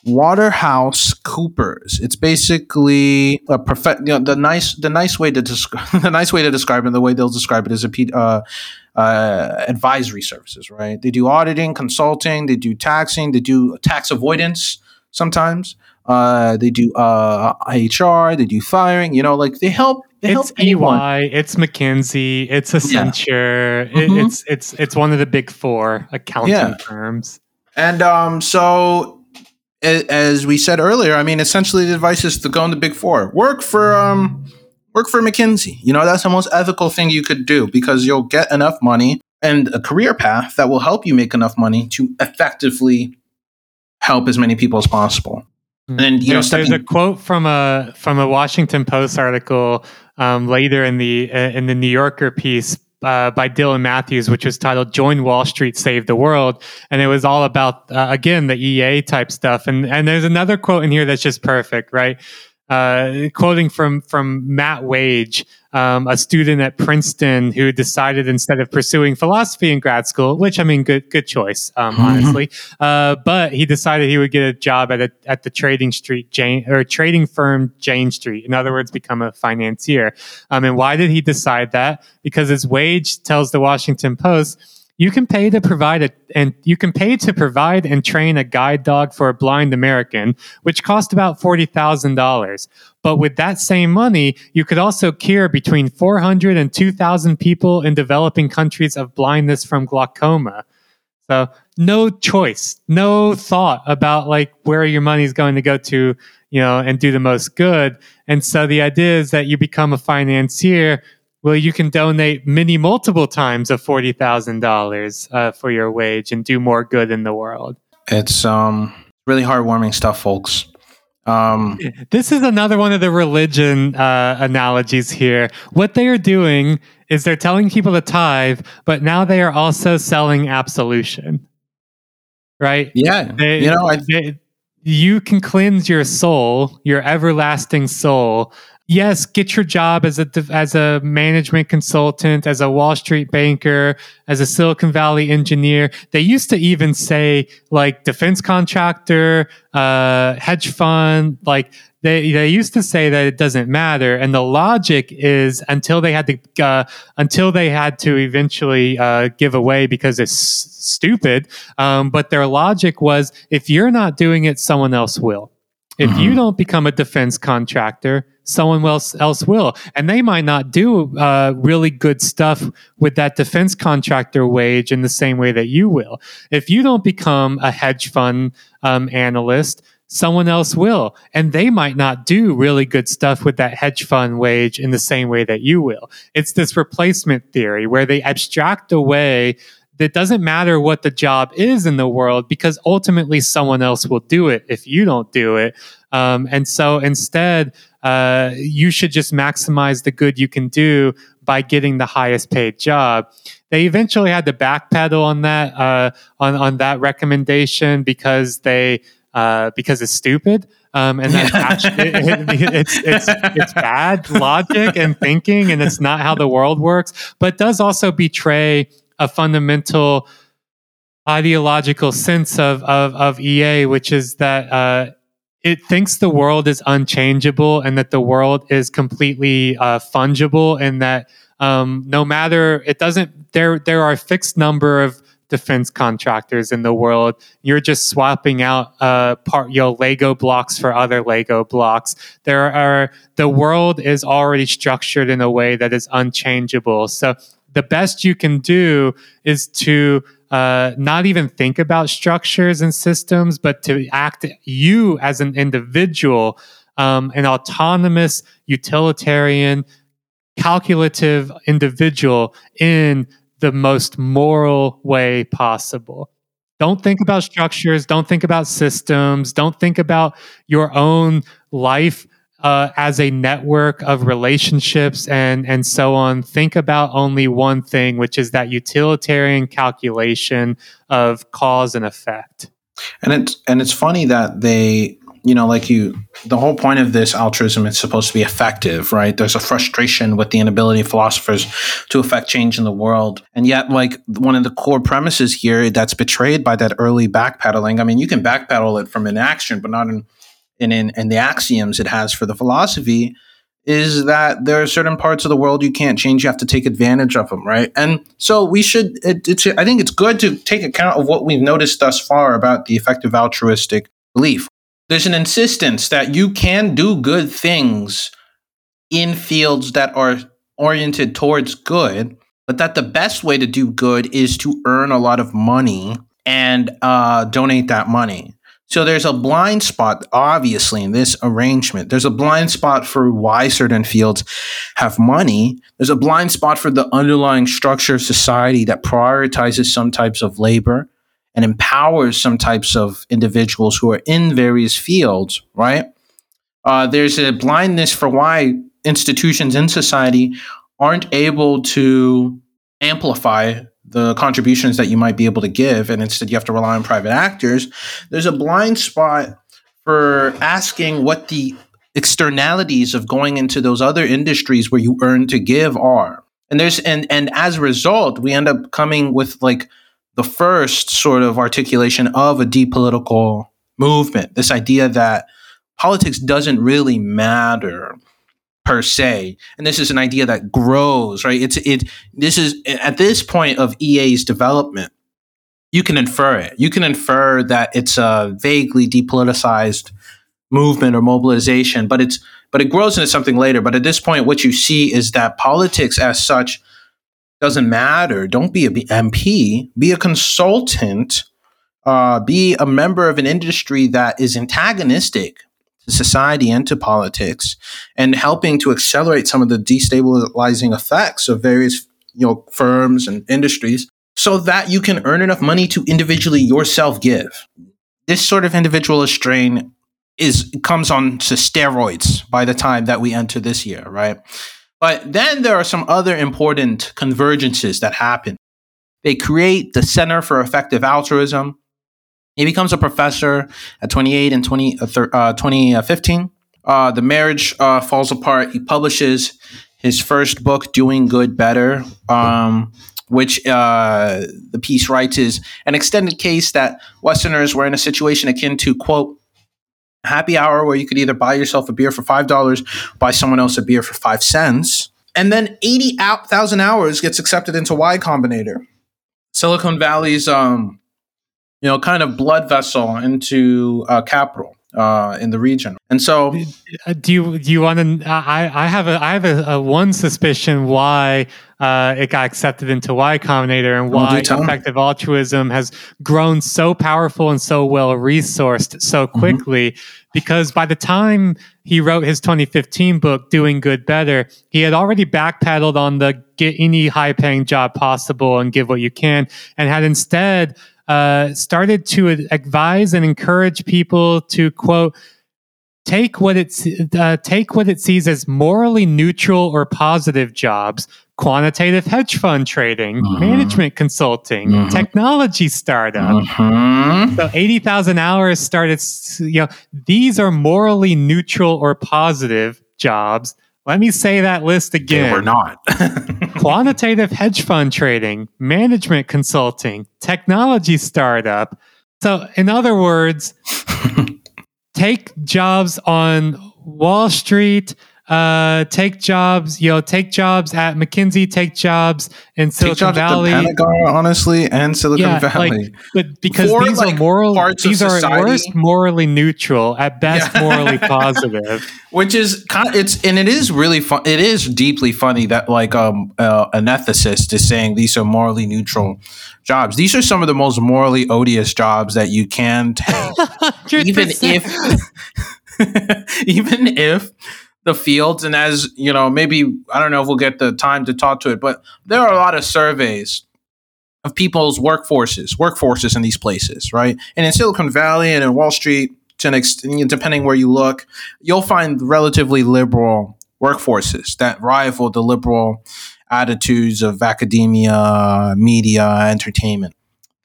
Waterhouse Coopers. It's basically a perfect. You know, the nice, the nice way to describe the nice way to describe it. The way they'll describe it is a P, uh, uh, advisory services. Right? They do auditing, consulting. They do taxing. They do tax avoidance sometimes. Uh, they do uh, HR. They do firing. You know, like they help. It's help anyone. EY. It's McKinsey. It's Accenture. Yeah. Mm-hmm. it's it's it's one of the big four accounting yeah. firms. And um, so, as we said earlier, I mean, essentially the advice is to go in the big four. Work for um, work for McKinsey. You know, that's the most ethical thing you could do because you'll get enough money and a career path that will help you make enough money to effectively help as many people as possible. Hmm. And you there's, know, there's a quote from a from a Washington Post article um, later in the uh, in the New Yorker piece uh, by Dylan Matthews, which was titled "Join Wall Street, Save the World," and it was all about uh, again the EA type stuff. And and there's another quote in here that's just perfect, right? Uh, quoting from from Matt Wage, um, a student at Princeton who decided instead of pursuing philosophy in grad school, which I mean, good good choice, um, mm-hmm. honestly. Uh, but he decided he would get a job at a, at the trading street Jane or trading firm Jane Street. In other words, become a financier. Um, and why did he decide that? Because his wage tells the Washington Post you can pay to provide a, and you can pay to provide and train a guide dog for a blind American, which cost about forty thousand dollars. But with that same money, you could also cure between 400 and 2,000 people in developing countries of blindness from glaucoma. So no choice, no thought about like where your money is going to go to, you know, and do the most good. And so the idea is that you become a financier well, you can donate many multiple times of forty thousand uh, dollars for your wage and do more good in the world. It's um really heartwarming stuff, folks. Um, this is another one of the religion uh, analogies here. What they are doing is they're telling people to tithe, but now they are also selling absolution. Right? Yeah. They, you know, I, they, you can cleanse your soul, your everlasting soul, yes, get your job as a as a management consultant, as a Wall Street banker, as a Silicon Valley engineer. They used to even say like defense contractor, uh, hedge fund, like they they used to say that it doesn't matter, and the logic is until they had to uh, until they had to eventually uh, give away because it's stupid. Um, but their logic was if you're not doing it, someone else will. If mm-hmm. you don't become a defense contractor, someone else else will, and they might not do uh, really good stuff with that defense contractor wage in the same way that you will. If you don't become a hedge fund um, analyst, someone else will, and they might not do really good stuff with that hedge fund wage in the same way that you will. It's this replacement theory where they abstract away that doesn't matter what the job is in the world because ultimately someone else will do it if you don't do it. Um, and so instead, uh, you should just maximize the good you can do by getting the highest paid job. They eventually had to backpedal on that uh, on on that recommendation because they uh, because it's stupid. Um, and that's actually it, it, it's it's it's bad logic and thinking, and it's not how the world works. But does also betray a fundamental ideological sense of, of, of EA, which is that uh, it thinks the world is unchangeable and that the world is completely uh, fungible, and that um, no matter it doesn't there there are a fixed number of defense contractors in the world. You're just swapping out uh, part you know Lego blocks for other Lego blocks. There are the world is already structured in a way that is unchangeable. So the best you can do is to uh, not even think about structures and systems, but to act you as an individual, um, an autonomous, utilitarian, calculative individual in the most moral way possible. Don't think about structures. Don't think about systems. Don't think about your own life uh, as a network of relationships and and so on, think about only one thing, which is that utilitarian calculation of cause and effect. And it's and it's funny that they, you know, like you, the whole point of this altruism is supposed to be effective, right? There's a frustration with the inability of philosophers to affect change in the world, and yet, like one of the core premises here that's betrayed by that early backpedaling. I mean, you can backpedal it from inaction, but not in and in and the axioms it has for the philosophy is that there are certain parts of the world you can't change you have to take advantage of them right? And so we should it, it's i think it's good to take account of what we've noticed thus far about the effective altruistic belief. There's an insistence that you can do good things in fields that are oriented towards good but that the best way to do good is to earn a lot of money and uh, donate that money so there's a blind spot, obviously, in this arrangement. There's a blind spot for why certain fields have money. There's a blind spot for the underlying structure of society that prioritizes some types of labor and empowers some types of individuals who are in various fields, right? Uh, there's a blindness for why institutions in society aren't able to amplify the contributions that you might be able to give, and instead you have to rely on private actors. There's a blind spot for asking what the externalities of going into those other industries where you earn to give are. And there's and and as a result, we end up coming with like the first sort of articulation of a depolitical movement. This idea that politics doesn't really matter per se. And this is an idea that grows right? It's it this is at this point of EA's development you can infer it. You can infer that it's a vaguely depoliticized movement or mobilization but it's but it grows into something later. But at this point what you see is that politics as such doesn't matter. Don't be a mp be a consultant. Uh, be a member of an industry that is antagonistic society and to politics and helping to accelerate some of the destabilizing effects of various you know firms and industries so that you can earn enough money to individually yourself give. This sort of individualist strain is comes on to steroids by the time that we enter this year right? But then there are some other important convergences that happen. They create the center for effective altruism he becomes a professor at 28 and 20, uh, uh 2015. Uh, the marriage uh, falls apart. He publishes his first book, Doing Good Better, um, which uh, the piece writes is an extended case that Westerners were in a situation akin to, quote, happy hour where you could either buy yourself a beer for $5, buy someone else a beer for 5 cents. And then 80,000 hours gets accepted into Y Combinator. Silicon Valley's um, you know, kind of blood vessel into uh, capital uh, in the region. And so, uh, do you do you want to? I I have a I have a, a one suspicion why uh, it got accepted into Y Combinator and why effective altruism has grown so powerful and so well resourced so mm-hmm. quickly. Mm-hmm. Because by the time he wrote his 2015 book, Doing Good Better, he had already backpedaled on the get any high paying job possible and give what you can, and had instead uh, started to advise and encourage people to quote take what it uh, take what it sees as morally neutral or positive jobs quantitative hedge fund trading mm-hmm. management consulting mm-hmm. technology startup mm-hmm. so 80,000 hours started you know these are morally neutral or positive jobs let me say that list again. They were not. Quantitative hedge fund trading, management consulting, technology startup. So, in other words, take jobs on Wall Street, uh, take jobs, you know, take jobs at McKinsey, take jobs in Silicon jobs Valley. At the Pentagon, honestly, and Silicon yeah, Valley. Like, but because For, these like, are moral, these are at worst morally neutral, at best yeah. morally positive. Which is kind of, it's and it is really fun. It is deeply funny that like um uh, an ethicist is saying these are morally neutral jobs. These are some of the most morally odious jobs that you can take, even if even if the fields and as you know maybe i don't know if we'll get the time to talk to it but there are a lot of surveys of people's workforces workforces in these places right? And in silicon valley and in wall street to depending where you look you'll find relatively liberal workforces that rival the liberal attitudes of academia media entertainment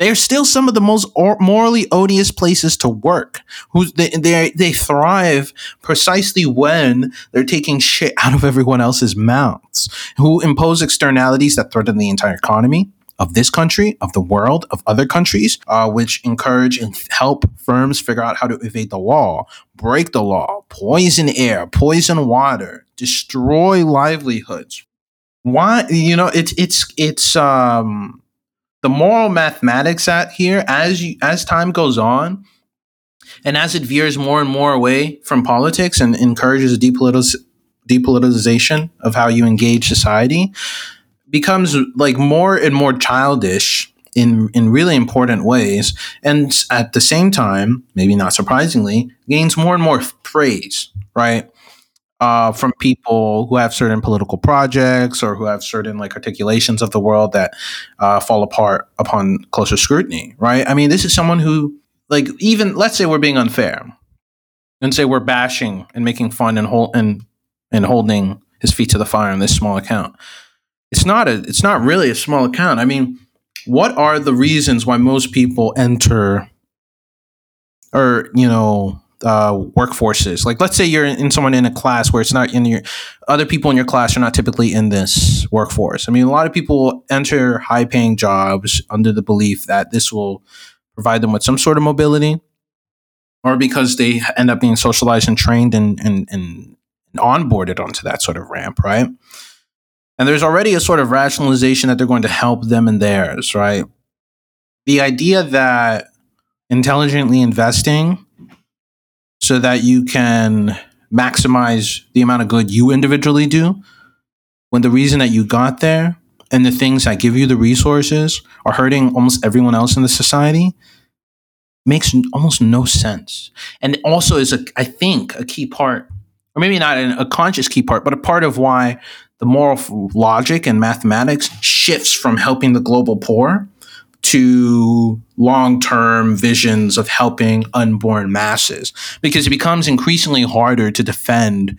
they are still some of the most or- morally odious places to work. Who's they, they they thrive precisely when they're taking shit out of everyone else's mouths. Who impose externalities that threaten the entire economy of this country, of the world, of other countries, uh, which encourage and help firms figure out how to evade the law, break the law, poison air, poison water, destroy livelihoods. Why? You know, it's it's it's um the moral mathematics at here as you, as time goes on and as it veers more and more away from politics and encourages depolitiz- depoliticization of how you engage society becomes like more and more childish in in really important ways and at the same time maybe not surprisingly gains more and more praise right uh, from people who have certain political projects or who have certain like articulations of the world that uh, fall apart upon closer scrutiny, right? I mean, this is someone who, like, even let's say we're being unfair and say we're bashing and making fun and hold and and holding his feet to the fire on this small account. it's not a it's not really a small account. I mean, what are the reasons why most people enter or you know uh, workforces? Like, let's say you're in someone in a class where it's not in your other people in your class are not typically in this workforce. I mean, a lot of people enter high paying jobs under the belief that this will provide them with some sort of mobility, or because they end up being socialized and trained and and and onboarded onto that sort of ramp, right? And there's already a sort of rationalization that they're going to help them and theirs, right? The idea that intelligently investing so that you can maximize the amount of good you individually do. When the reason that you got there and the things that give you the resources are hurting almost everyone else in the society makes almost no sense. And also is a i think a key part or maybe not a conscious key part but a part of why the moral logic and mathematics shifts from helping the global poor to long term visions of helping unborn masses because it becomes increasingly harder to defend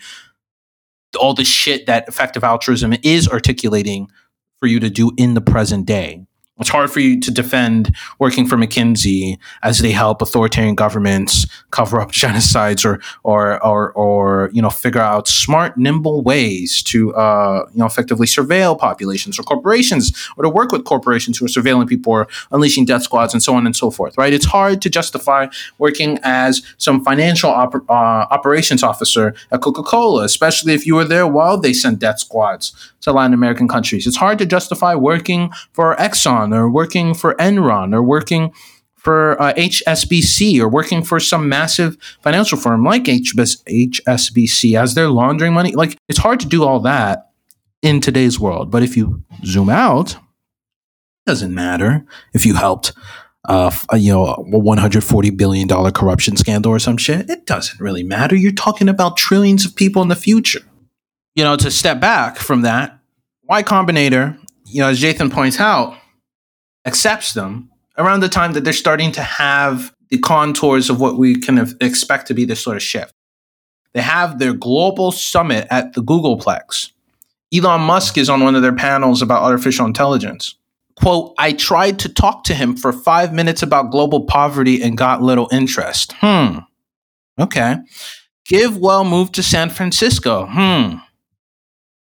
all the shit that effective altruism is articulating for you to do in the present day. It's hard for you to defend working for McKinsey as they help authoritarian governments cover up genocides or or or, or you know figure out smart, nimble ways to uh, you know effectively surveil populations or corporations or to work with corporations who are surveilling people or unleashing death squads and so on and so forth. Right? It's hard to justify working as some financial op- uh, operations officer at Coca Cola, especially if you were there while they sent death squads to Latin American countries. It's hard to justify working for Exxon or working for Enron or working for uh, HSBC or working for some massive financial firm like HSBC as they're laundering money. Like it's hard to do all that in today's world. But if you zoom out, it doesn't matter if you helped uh, you know, a $140 billion corruption scandal or some shit. It doesn't really matter. You're talking about trillions of people in the future. You know, to step back from that, Y Combinator, you know, as Jathan points out, accepts them around the time that they're starting to have the contours of what we can expect to be this sort of shift. They have their global summit at the Googleplex. Elon Musk is on one of their panels about artificial intelligence. Quote, I tried to talk to him for five minutes about global poverty and got little interest. Hmm. Okay. GiveWell moved to San Francisco. Hmm.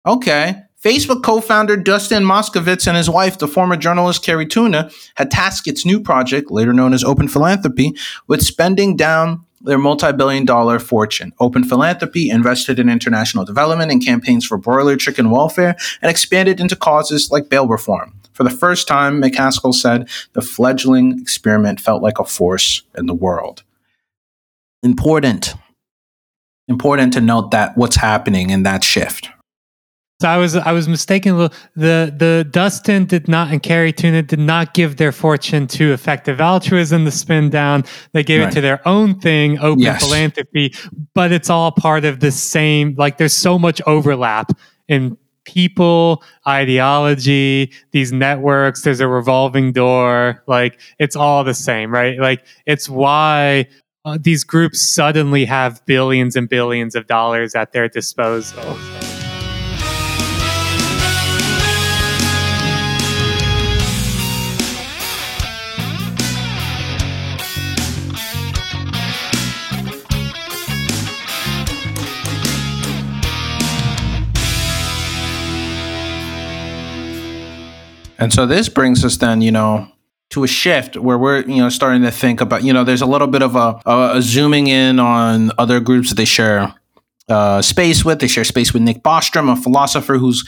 Okay. Facebook co founder Dustin Moskovitz and his wife, the former journalist Cari Tuna, had tasked its new project, later known as Open Philanthropy, with spending down their multi billion dollar fortune. Open Philanthropy invested in international development and campaigns for broiler chicken welfare and expanded into causes like bail reform. For the first time, MacAskill said the fledgling experiment felt like a force in the world. Important. Important to note that what's happening in that shift. So I was I was mistaken. The the Dustin did not and Cari Tuna did not give their fortune to effective altruism to spin down. They gave right. it to their own thing, open yes. philanthropy. But it's all part of the same. Like there's so much overlap in people, ideology, these networks. There's a revolving door. Like it's all the same, right? Like it's why uh, these groups suddenly have billions and billions of dollars at their disposal. And so this brings us then, you know, to a shift where we're, you know, starting to think about, you know, there's a little bit of a, a, a zooming in on other groups that they share uh, space with. They share space with Nick Bostrom, a philosopher who's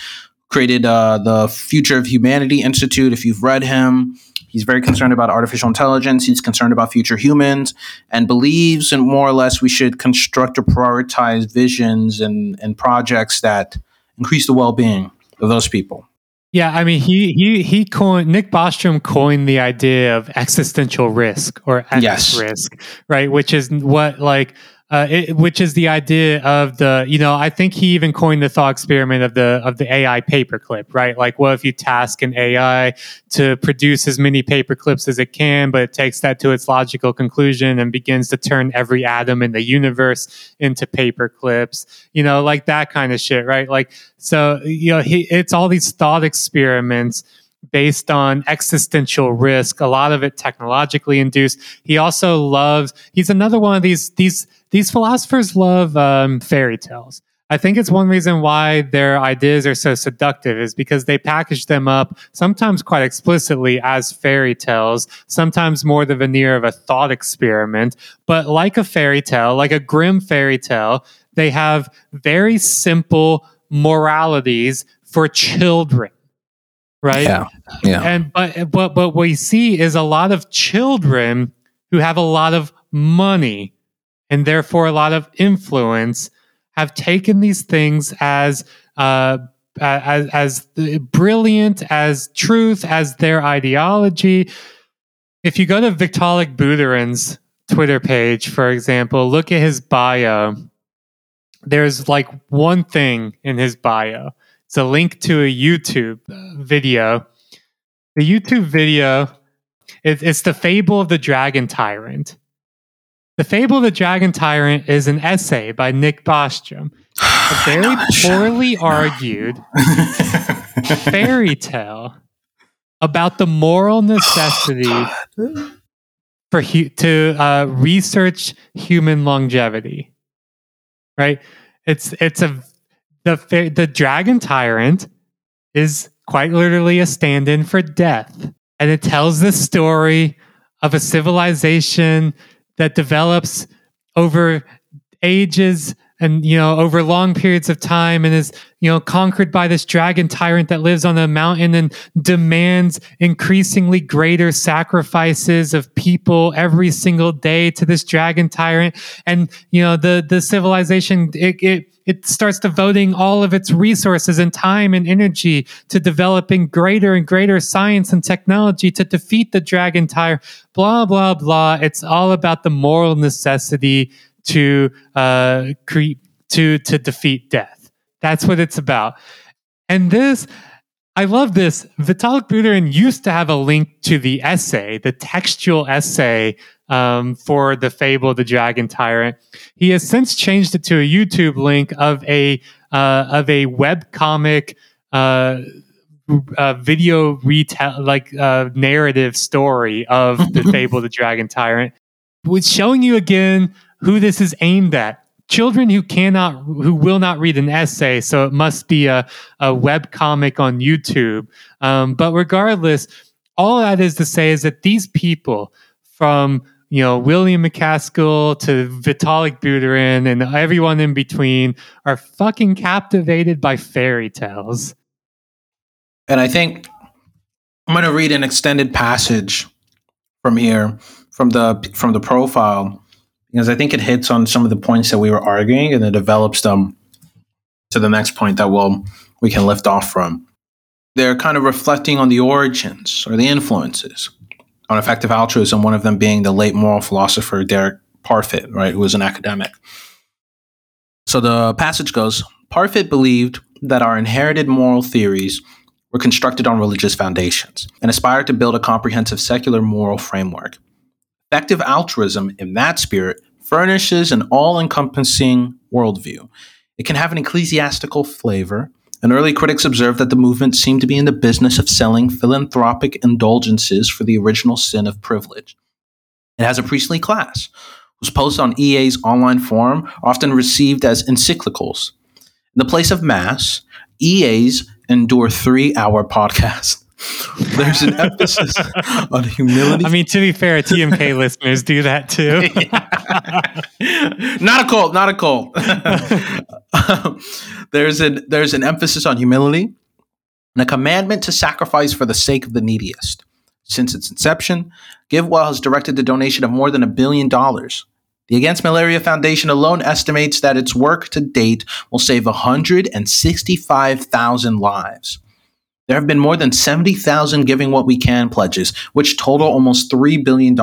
created uh, the Future of Humanity Institute. If you've read him, he's very concerned about artificial intelligence. He's concerned about future humans and believes, and more or less, we should construct or prioritize visions and, and projects that increase the well being of those people. Yeah, I mean, he he he coined Nick Bostrom coined the idea of existential risk or yes. risk, right? Which is what like uh, it, which is the idea of the you know I think he even coined the thought experiment of the of the AI paperclip, right? Like, what if you task an AI to produce as many paperclips as it can, but it takes that to its logical conclusion and begins to turn every atom in the universe into paperclips, you know, like that kind of shit, right? Like, so you know, he, it's all these thought experiments based on existential risk a lot of it technologically induced he also loves he's another one of these these these philosophers love um, fairy tales i think it's one reason why their ideas are so seductive is because they package them up sometimes quite explicitly as fairy tales sometimes more the veneer of a thought experiment but like a fairy tale like a grim fairy tale they have very simple moralities for children right? Yeah, yeah. And but but but what we see is a lot of children who have a lot of money and therefore a lot of influence have taken these things as uh, as as brilliant as truth as their ideology. If you go to Vitalik Buterin's Twitter page, for example, look at his bio. There's like one thing in his bio it's a link to a YouTube video. The YouTube video, it, it's the Fable of the Dragon Tyrant. The Fable of the Dragon Tyrant is an essay by Nick Bostrom, a very poorly argued fairy tale about the moral necessity oh, for hu- to uh, research human longevity. Right? It's it's a the the dragon tyrant is quite literally a stand-in for death, and it tells the story of a civilization that develops over ages and you know over long periods of time and is you know conquered by this dragon tyrant that lives on a mountain and demands increasingly greater sacrifices of people every single day to this dragon tyrant. And you know the the civilization it, it it starts devoting all of its resources and time and energy to developing greater and greater science and technology to defeat the dragon tyrant. Blah blah blah. It's all about the moral necessity to uh, cre- to to defeat death. That's what it's about. And this, I love this. Vitalik Buterin used to have a link to the essay, the textual essay um, for the Fable, of the Dragon Tyrant. He has since changed it to a YouTube link of a uh, of a web comic. Uh, uh, video retell like uh, narrative story of the Fable, of the Dragon Tyrant, with showing you again who this is aimed at. Children who cannot who will not read an essay so it must be a, a web comic on youtube. Um, but regardless all that is to say is that these people from you know william MacAskill to vitalik buterin and everyone in between are fucking captivated by fairy tales. And i think i'm going to read an extended passage from here from the from the profile because I think it hits on some of the points that we were arguing and it develops them to the next point that we'll, we can lift off from. They're kind of reflecting on the origins or the influences on effective altruism, one of them being the late moral philosopher Derek Parfit, right, who was an academic. So the passage goes Parfit believed that our inherited moral theories were constructed on religious foundations and aspired to build a comprehensive secular moral framework. Effective altruism, in that spirit, furnishes an all encompassing worldview. It can have an ecclesiastical flavor, and early critics observed that the movement seemed to be in the business of selling philanthropic indulgences for the original sin of privilege. It has a priestly class, whose posts on EA's online forum are often received as encyclicals. In the place of Mass, EAs endure three hour podcasts there's an emphasis on humility. I mean, to be fair, TMK listeners do that too. not a cult, not a cult. there's an there's an emphasis on humility and a commandment to sacrifice for the sake of the neediest. Since its inception, GiveWell has directed the donation of more than a billion dollars. The Against Malaria Foundation alone estimates that its work to date will save 165,000 lives. There have been more than 70,000 Giving What We Can pledges, which total almost $3 billion.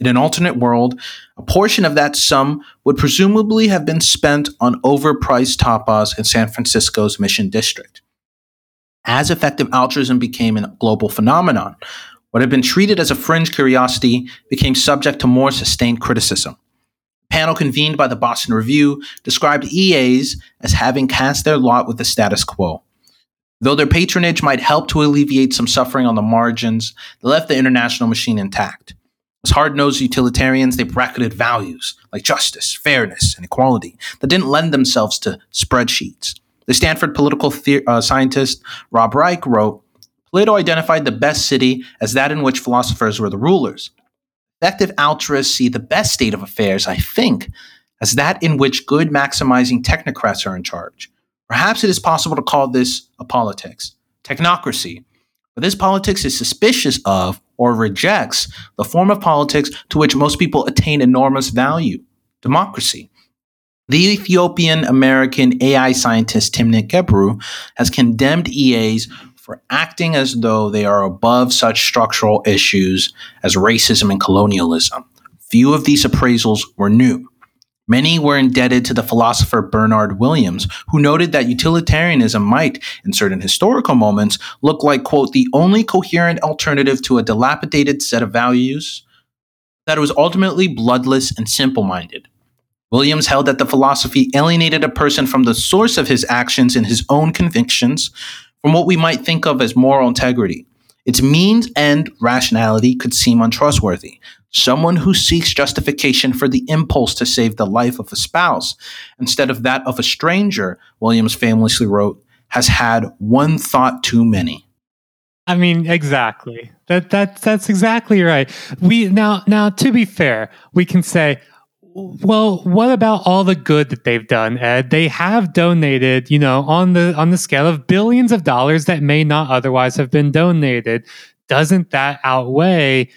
In an alternate world, a portion of that sum would presumably have been spent on overpriced tapas in San Francisco's Mission District. As effective altruism became a global phenomenon, what had been treated as a fringe curiosity became subject to more sustained criticism. A panel convened by the Boston Review described EAs as having cast their lot with the status quo. Though their patronage might help to alleviate some suffering on the margins, they left the international machine intact. As hard nosed utilitarians, they bracketed values like justice, fairness, and equality that didn't lend themselves to spreadsheets. The Stanford political the- uh, scientist Rob Reich wrote Plato identified the best city as that in which philosophers were the rulers. Effective altruists see the best state of affairs, I think, as that in which good maximizing technocrats are in charge. Perhaps it is possible to call this a politics, technocracy. But this politics is suspicious of or rejects the form of politics to which most people attain enormous value democracy. The Ethiopian American AI scientist Timnit Gebru has condemned EAs for acting as though they are above such structural issues as racism and colonialism. Few of these appraisals were new. Many were indebted to the philosopher Bernard Williams, who noted that utilitarianism might, in certain historical moments, look like, quote, the only coherent alternative to a dilapidated set of values, that was ultimately bloodless and simple minded. Williams held that the philosophy alienated a person from the source of his actions and his own convictions, from what we might think of as moral integrity. Its means and rationality could seem untrustworthy. Someone who seeks justification for the impulse to save the life of a spouse instead of that of a stranger, Williams famously wrote, has had one thought too many. I mean, exactly. That that that's exactly right. We now now to be fair, we can say, well, what about all the good that they've done, Ed? They have donated, you know, on the on the scale of billions of dollars that may not otherwise have been donated. Doesn't that outweigh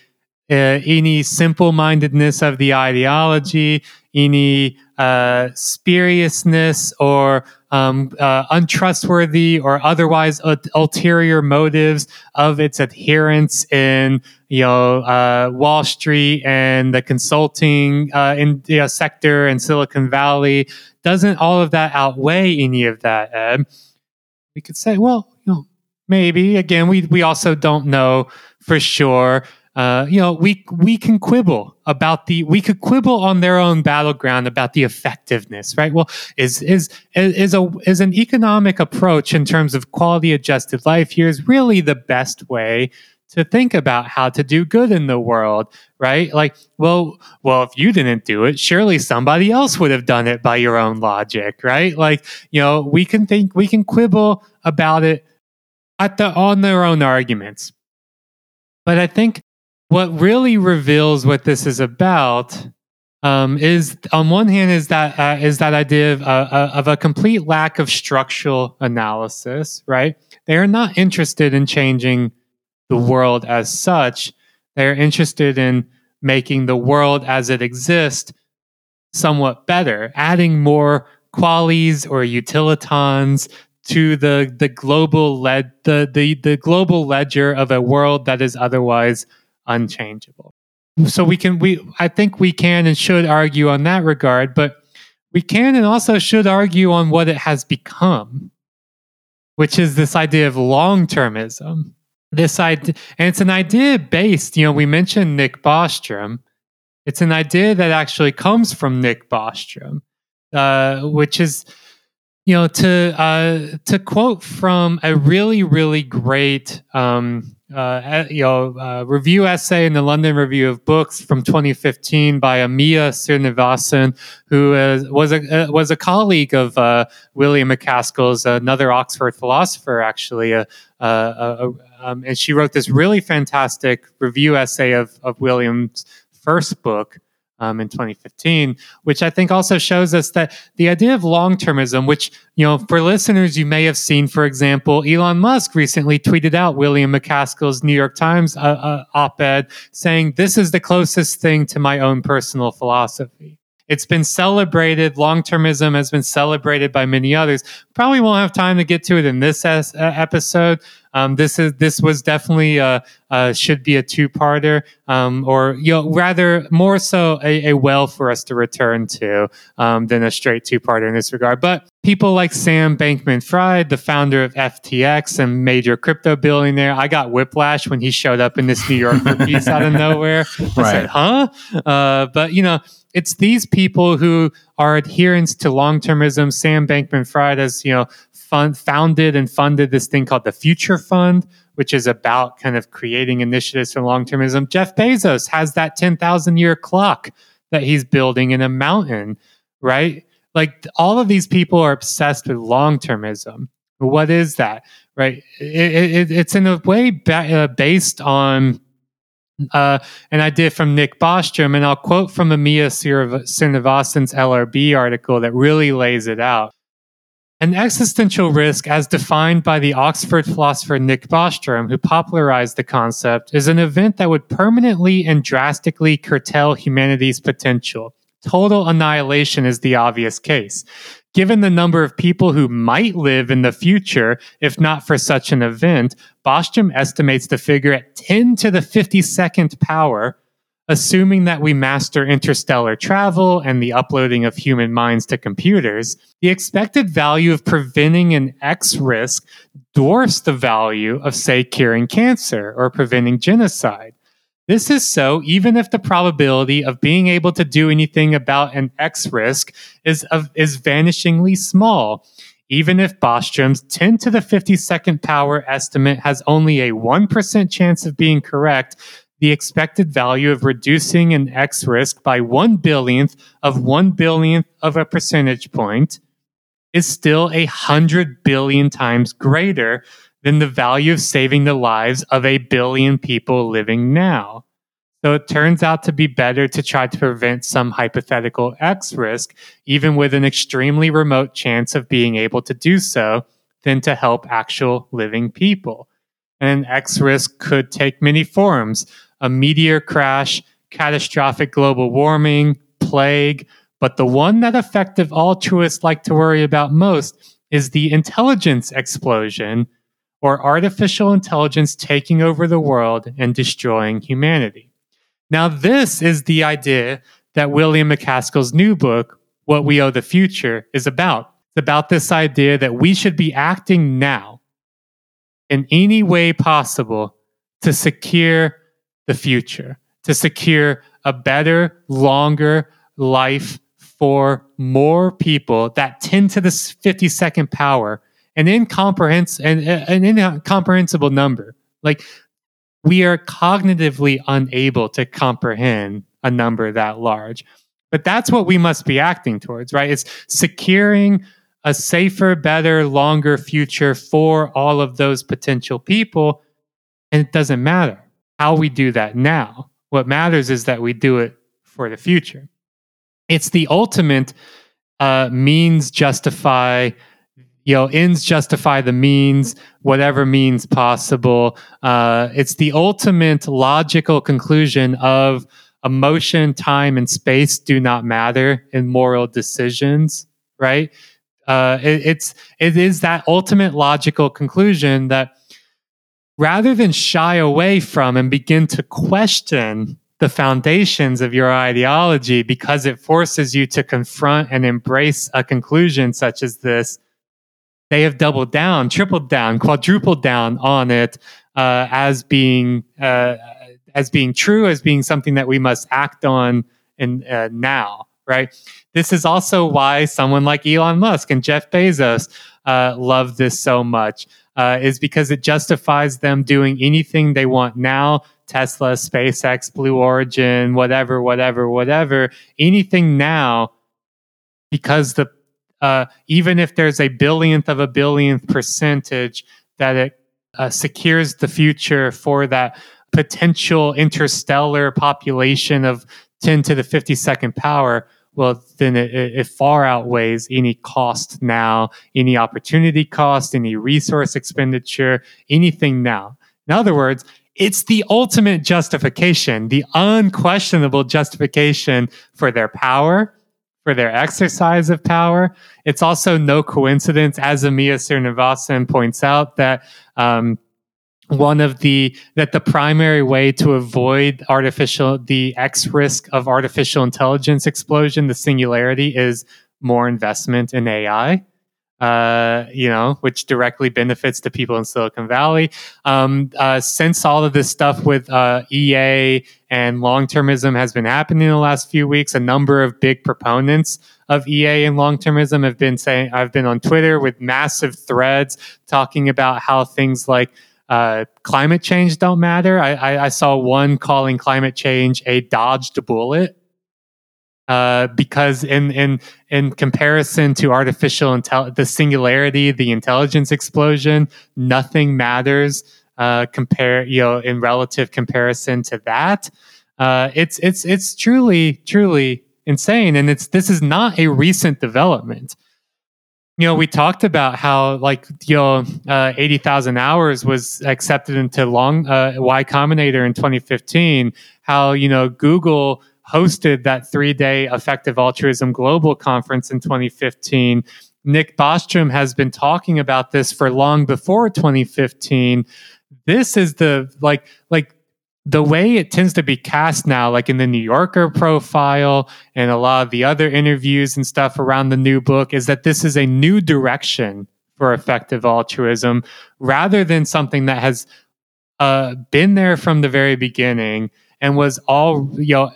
uh, any simple-mindedness of the ideology, any uh, spuriousness or um, uh, untrustworthy or otherwise ulterior motives of its adherents in you know uh, Wall Street and the consulting uh, in you know, sector and Silicon Valley. Doesn't all of that outweigh any of that, Ed? We could say, well, you know, maybe. Again, we we also don't know for sure uh, you know, we we can quibble about the we could quibble on their own battleground about the effectiveness, right? Well, is is is a is an economic approach in terms of quality adjusted life is really the best way to think about how to do good in the world, right? Like, well, well, if you didn't do it, surely somebody else would have done it by your own logic, right? Like, you know, we can think we can quibble about it at the on their own arguments. But I think what really reveals what this is about um, is on one hand is that uh, is that idea of, uh, uh, of, a complete lack of structural analysis right? They are not interested in changing the world as such. They're interested in making the world as it exists somewhat better adding more qualities or utilitons to the the global led the, the the global ledger of a world that is otherwise unchangeable. So we can we I think we can and should argue on that regard, but we can and also should argue on what it has become, which is this idea of long-termism. This idea, and it's an idea based, you know, we mentioned Nick Bostrom. It's an idea that actually comes from Nick Bostrom, uh, which is, you know, to uh, to quote from a really, really great um, uh, you know, uh, review essay in the London Review of Books from 2015 by Amia Srinivasan, who is, was a uh, was a colleague of uh, William MacAskill's, another Oxford philosopher, actually. Uh, uh, um, and she wrote this really fantastic review essay of of William's first book um, in 2015, which I think also shows us that the idea of long termism, which, you know, for listeners, you may have seen, for example, Elon Musk recently tweeted out William MacAskill's New York Times uh, uh, op ed saying, This is the closest thing to my own personal philosophy. It's been celebrated. Long termism has been celebrated by many others. Probably won't have time to get to it in this es- uh, episode, Um, this is this was definitely a, a should be a two parter, um, or you know rather more so a, a well for us to return to um, than a straight two parter in this regard. But people like Sam Bankman Fried, the founder of FTX and major crypto billionaire, I got whiplash when he showed up in this New Yorker piece out of nowhere. I Right. said, "Huh?" Uh, but you know, it's these people who are adherents to long termism. Sam Bankman Fried has, you know, fund, founded and funded this thing called the Future Fund, which is about kind of creating initiatives for long termism. Jeff Bezos has that 10,000 year clock that he's building in a mountain, right? Like all of these people are obsessed with long termism. What is that, right? It, it, it's in a way ba- uh, based on uh, an idea from Nick Bostrom, and I'll quote from Amia Srinivasan's LRB article that really lays it out. An existential risk, as defined by the Oxford philosopher Nick Bostrom, who popularized the concept, is an event that would permanently and drastically curtail humanity's potential. Total annihilation is the obvious case. Given the number of people who might live in the future, if not for such an event, Bostrom estimates the figure at 10 to the 52nd power, assuming that we master interstellar travel and the uploading of human minds to computers. The expected value of preventing an X risk dwarfs the value of, say, curing cancer or preventing genocide. This is so even if the probability of being able to do anything about an X risk is, of, is vanishingly small. Even if Bostrom's 10 to the 52nd power estimate has only a 1% chance of being correct, the expected value of reducing an X risk by one billionth of one billionth of a percentage point is still a hundred billion times greater than the value of saving the lives of a billion people living now. So it turns out to be better to try to prevent some hypothetical X risk, even with an extremely remote chance of being able to do so, than to help actual living people. And an X risk could take many forms a meteor crash, catastrophic global warming, plague, but the one that effective altruists like to worry about most is the intelligence explosion or artificial intelligence taking over the world and destroying humanity. Now, this is the idea that William MacAskill's new book, What We Owe the Future, is about. It's about this idea that we should be acting now in any way possible to secure the future, to secure a better, longer life for more people, that 10 to the 52nd power, an incomprehensible, an, an incomprehensible number. Like we are cognitively unable to comprehend a number that large. But that's what we must be acting towards, right? It's securing a safer, better, longer future for all of those potential people. And it doesn't matter how we do that now. What matters is that we do it for the future. It's the ultimate uh, means justify, you know, ends justify the means, whatever means possible. Uh, it's the ultimate logical conclusion of emotion, time, and space do not matter in moral decisions, right? Uh, it, it's it is that ultimate logical conclusion that rather than shy away from and begin to question the foundations of your ideology because it forces you to confront and embrace a conclusion such as this, they have doubled down, tripled down, quadrupled down on it uh, as being uh, as being true, as being something that we must act on in uh, now. Right. This is also why someone like Elon Musk and Jeff Bezos uh, love this so much. Uh, is because it justifies them doing anything they want now Tesla, SpaceX, Blue Origin, whatever, whatever, whatever, anything now, because the uh, even if there's a billionth of a billionth percentage that it uh, secures the future for that potential interstellar population of 10 to the 52nd power, well, then it, it, far outweighs any cost now, any opportunity cost, any resource expenditure, anything now. In other words, it's the ultimate justification, the unquestionable justification for their power, for their exercise of power. It's also no coincidence, as Amia Srinivasan points out, that um, one of the that the primary way to avoid artificial the X risk of artificial intelligence explosion, the singularity, is more investment in AI. Uh, you know, which directly benefits the people in Silicon Valley. Um, uh, since all of this stuff with uh, EA and long termism has been happening in the last few weeks, a number of big proponents of EA and long termism have been saying, I've been on Twitter with massive threads talking about how things like uh, climate change don't matter. I, I, I, saw one calling climate change a dodged bullet. Uh, because in in in comparison to artificial intel, the singularity, the intelligence explosion, nothing matters. Uh, compare you know in relative comparison to that. Uh, it's it's it's truly truly insane, and it's this is not a recent development you know, we talked about how like you know, uh, eighty thousand hours was accepted into long uh, Y Combinator in 2015. How you know Google hosted that three day Effective Altruism Global Conference in 2015. Nick Bostrom has been talking about this for long before 2015. This is the like like the way it tends to be cast now, like in the New Yorker profile and a lot of the other interviews and stuff around the new book, is that this is a new direction for effective altruism rather than something that has uh, been there from the very beginning and was all, you know,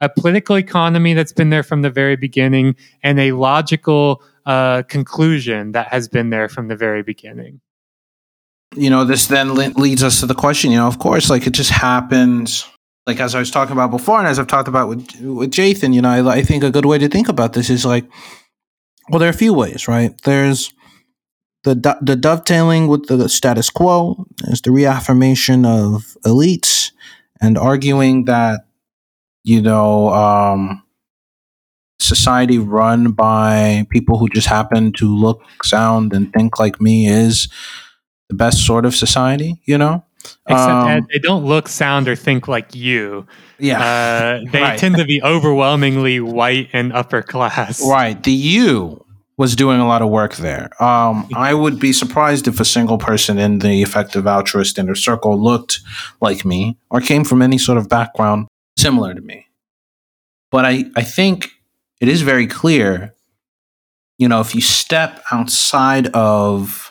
a political economy that's been there from the very beginning and a logical uh, conclusion that has been there from the very beginning you know, this then leads us to the question, you know, of course, like it just happens. Like as I was talking about before, and as I've talked about with with Jathan, you know, I, I think a good way to think about this is like, well, there are a few ways, right? There's the the dovetailing with the status quo. There's the reaffirmation of elites and arguing that, you know, um, society run by people who just happen to look, sound, and think like me is the best sort of society, you know? Except um, they don't look, sound, or think like you. Yeah. Uh, they right. tend to be overwhelmingly white and upper class. Right. The you was doing a lot of work there. Um, I would be surprised if a single person in the effective altruist inner circle looked like me or came from any sort of background similar to me. But I, I think it is very clear, you know, if you step outside of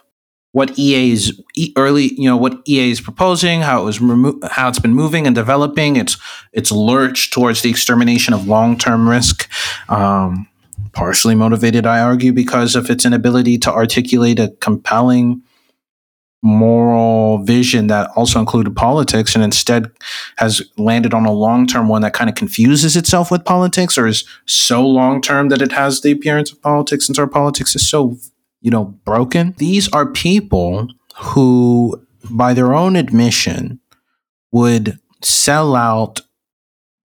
what EA is early, you know, what EA is proposing, how it was remo- how it's been moving and developing. It's it's lurched towards the extermination of long term risk. Um, partially motivated, I argue, because of its inability to articulate a compelling moral vision that also included politics and instead has landed on a long term one that kind of confuses itself with politics or is so long term that it has the appearance of politics since our politics is so you know, broken. These are people who, by their own admission, would sell out,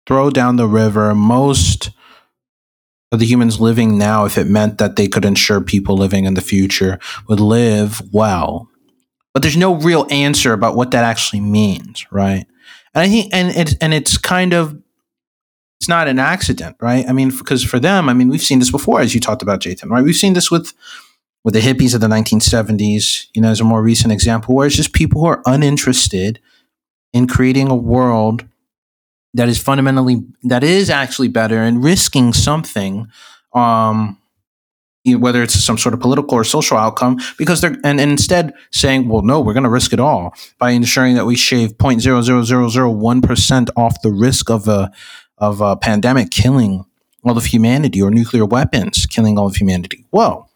throw down the river most of the humans living now if it meant that they could ensure people living in the future would live well. But there's no real answer about what that actually means, right? And I think, and it's and it's kind of it's not an accident, right? I mean, because for them, I mean, we've seen this before, as you talked about, Jathan, right? We've seen this with with the hippies of the 1970s, you know, as a more recent example, where it's just people who are uninterested in creating a world that is fundamentally that is actually better and risking something um you know, whether it's some sort of political or social outcome because they're and, and instead saying well no we're going to risk it all by ensuring that we shave 0.00001% off the risk of a of a pandemic killing all of humanity or nuclear weapons killing all of humanity. Well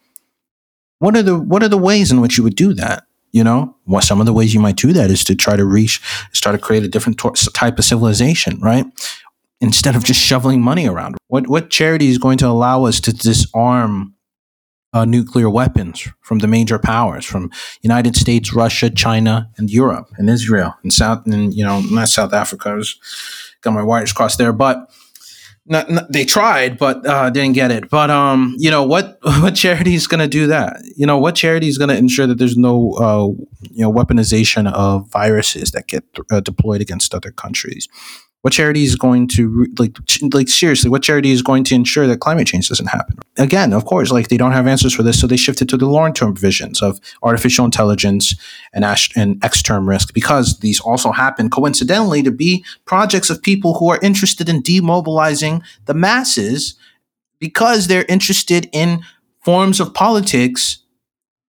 what are the what are the ways in which you would do that? You know, well, some of the ways you might do that is to try to reach, start to create a different type of civilization, right? Instead of just shoveling money around. What what charity is going to allow us to disarm uh, nuclear weapons from the major powers, from United States, Russia, China, and Europe, and Israel, and South, and you know, not South Africa. I was got my wires crossed there, but not, not, they tried, but uh, didn't get it. But um, you know what? What charity is going to do that? You know what charity is going to ensure that there's no uh, you know weaponization of viruses that get uh, deployed against other countries? What charity is going to like like seriously? What charity is going to ensure that climate change doesn't happen? Again, of course, like they don't have answers for this, so they shifted to the long term visions of artificial intelligence and and X term risk because these also happen coincidentally to be projects of people who are interested in demobilizing the masses because they're interested in forms of politics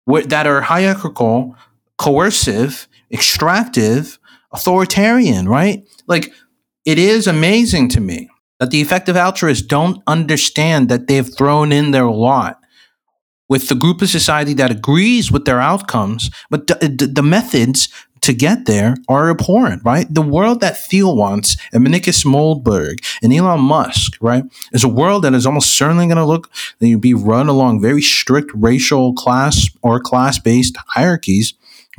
that are hierarchical, coercive, extractive, authoritarian, right? Like it is amazing to me that the effective altruists don't understand that they've thrown in their lot with the group of society that agrees with their outcomes, but the, the methods to get there are abhorrent, right? The world that Thiel wants and Mencius Moldbug and Elon Musk, right, is a world that is almost certainly going to look, be run along very strict racial class or class based hierarchies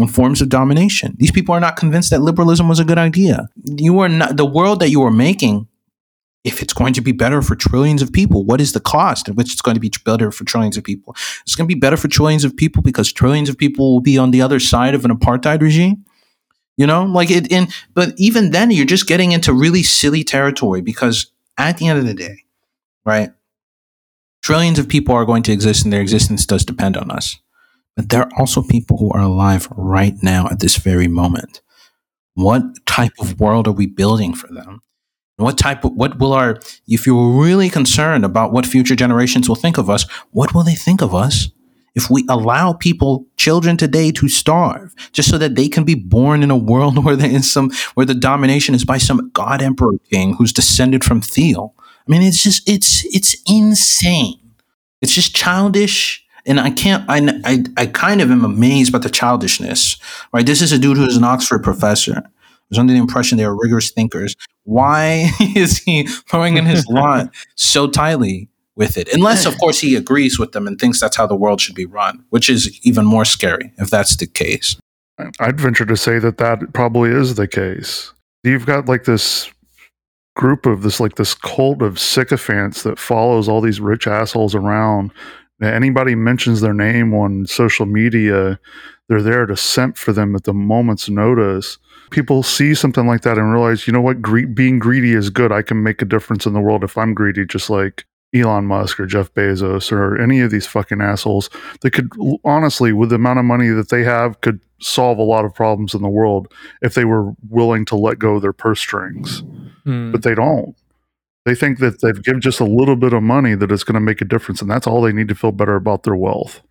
forms of domination. These people are not convinced that liberalism was a good idea. You are not the world that you are making. If it's going to be better for trillions of people, what is the cost at which it's going to be better for trillions of people? It's going to be better for trillions of people because trillions of people will be on the other side of an apartheid regime. You know, like it in, but even then, you're just getting into really silly territory because at the end of the day, right? Trillions of people are going to exist and their existence does depend on us. But there are also people who are alive right now at this very moment. What type of world are we building for them? What type of, what will our, if you're really concerned about what future generations will think of us, what will they think of us if we allow people, children today to starve just so that they can be born in a world where there is some, where the domination is by some God emperor king who's descended from Thiel? I mean, it's just, it's, it's insane. It's just childish and I can't. I, I I kind of am amazed by the childishness. Right, this is a dude who is an Oxford professor. I was under the impression they are rigorous thinkers. Why is he throwing in his lot so tightly with it? Unless, of course, he agrees with them and thinks that's how the world should be run, which is even more scary if that's the case. I'd venture to say that that probably is the case. You've got like this group of this like this cult of sycophants that follows all these rich assholes around anybody mentions their name on social media, they're there to simp for them at the moment's notice. People see something like that and realize, you know what, Gre- being greedy is good. I can make a difference in the world if I'm greedy, just like Elon Musk or Jeff Bezos or any of these fucking assholes that could honestly, with the amount of money that they have, could solve a lot of problems in the world if they were willing to let go of their purse strings. Hmm. But they don't. They think that they've given just a little bit of money that it's going to make a difference, and that's all they need to feel better about their wealth.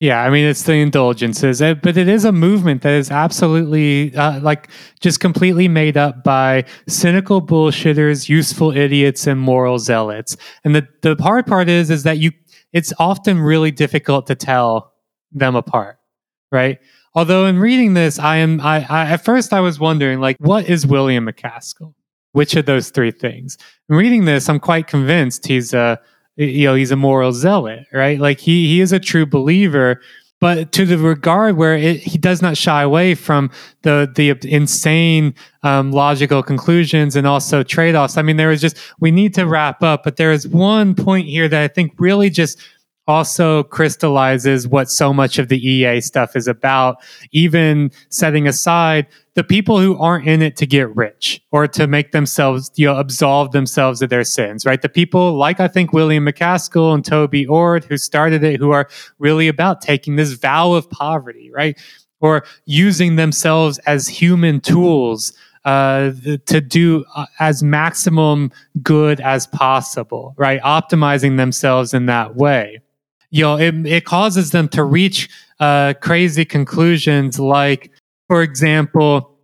Yeah, I mean it's the indulgences, eh, but it is a movement that is absolutely uh, like just completely made up by cynical bullshitters, useful idiots, and moral zealots. And the the hard part is is that you it's often really difficult to tell them apart, right? Although in reading this, I am I, I at first I was wondering like what is William MacAskill? Which of those three things? In reading this, I'm quite convinced he's a you know he's a moral zealot, right? Like he he is a true believer, but to the regard where it, he does not shy away from the the insane um, logical conclusions and also trade offs. I mean, there is just we need to wrap up, but there is one point here that I think really just also crystallizes what so much of the EA stuff is about, even setting aside the people who aren't in it to get rich or to make themselves, you know, absolve themselves of their sins, right? The people like I think William MacAskill and Toby Ord who started it, who are really about taking this vow of poverty, right? Or using themselves as human tools uh, to do uh, as maximum good as possible, right? Optimizing themselves in that way you know, it, it causes them to reach uh, crazy conclusions like, for example,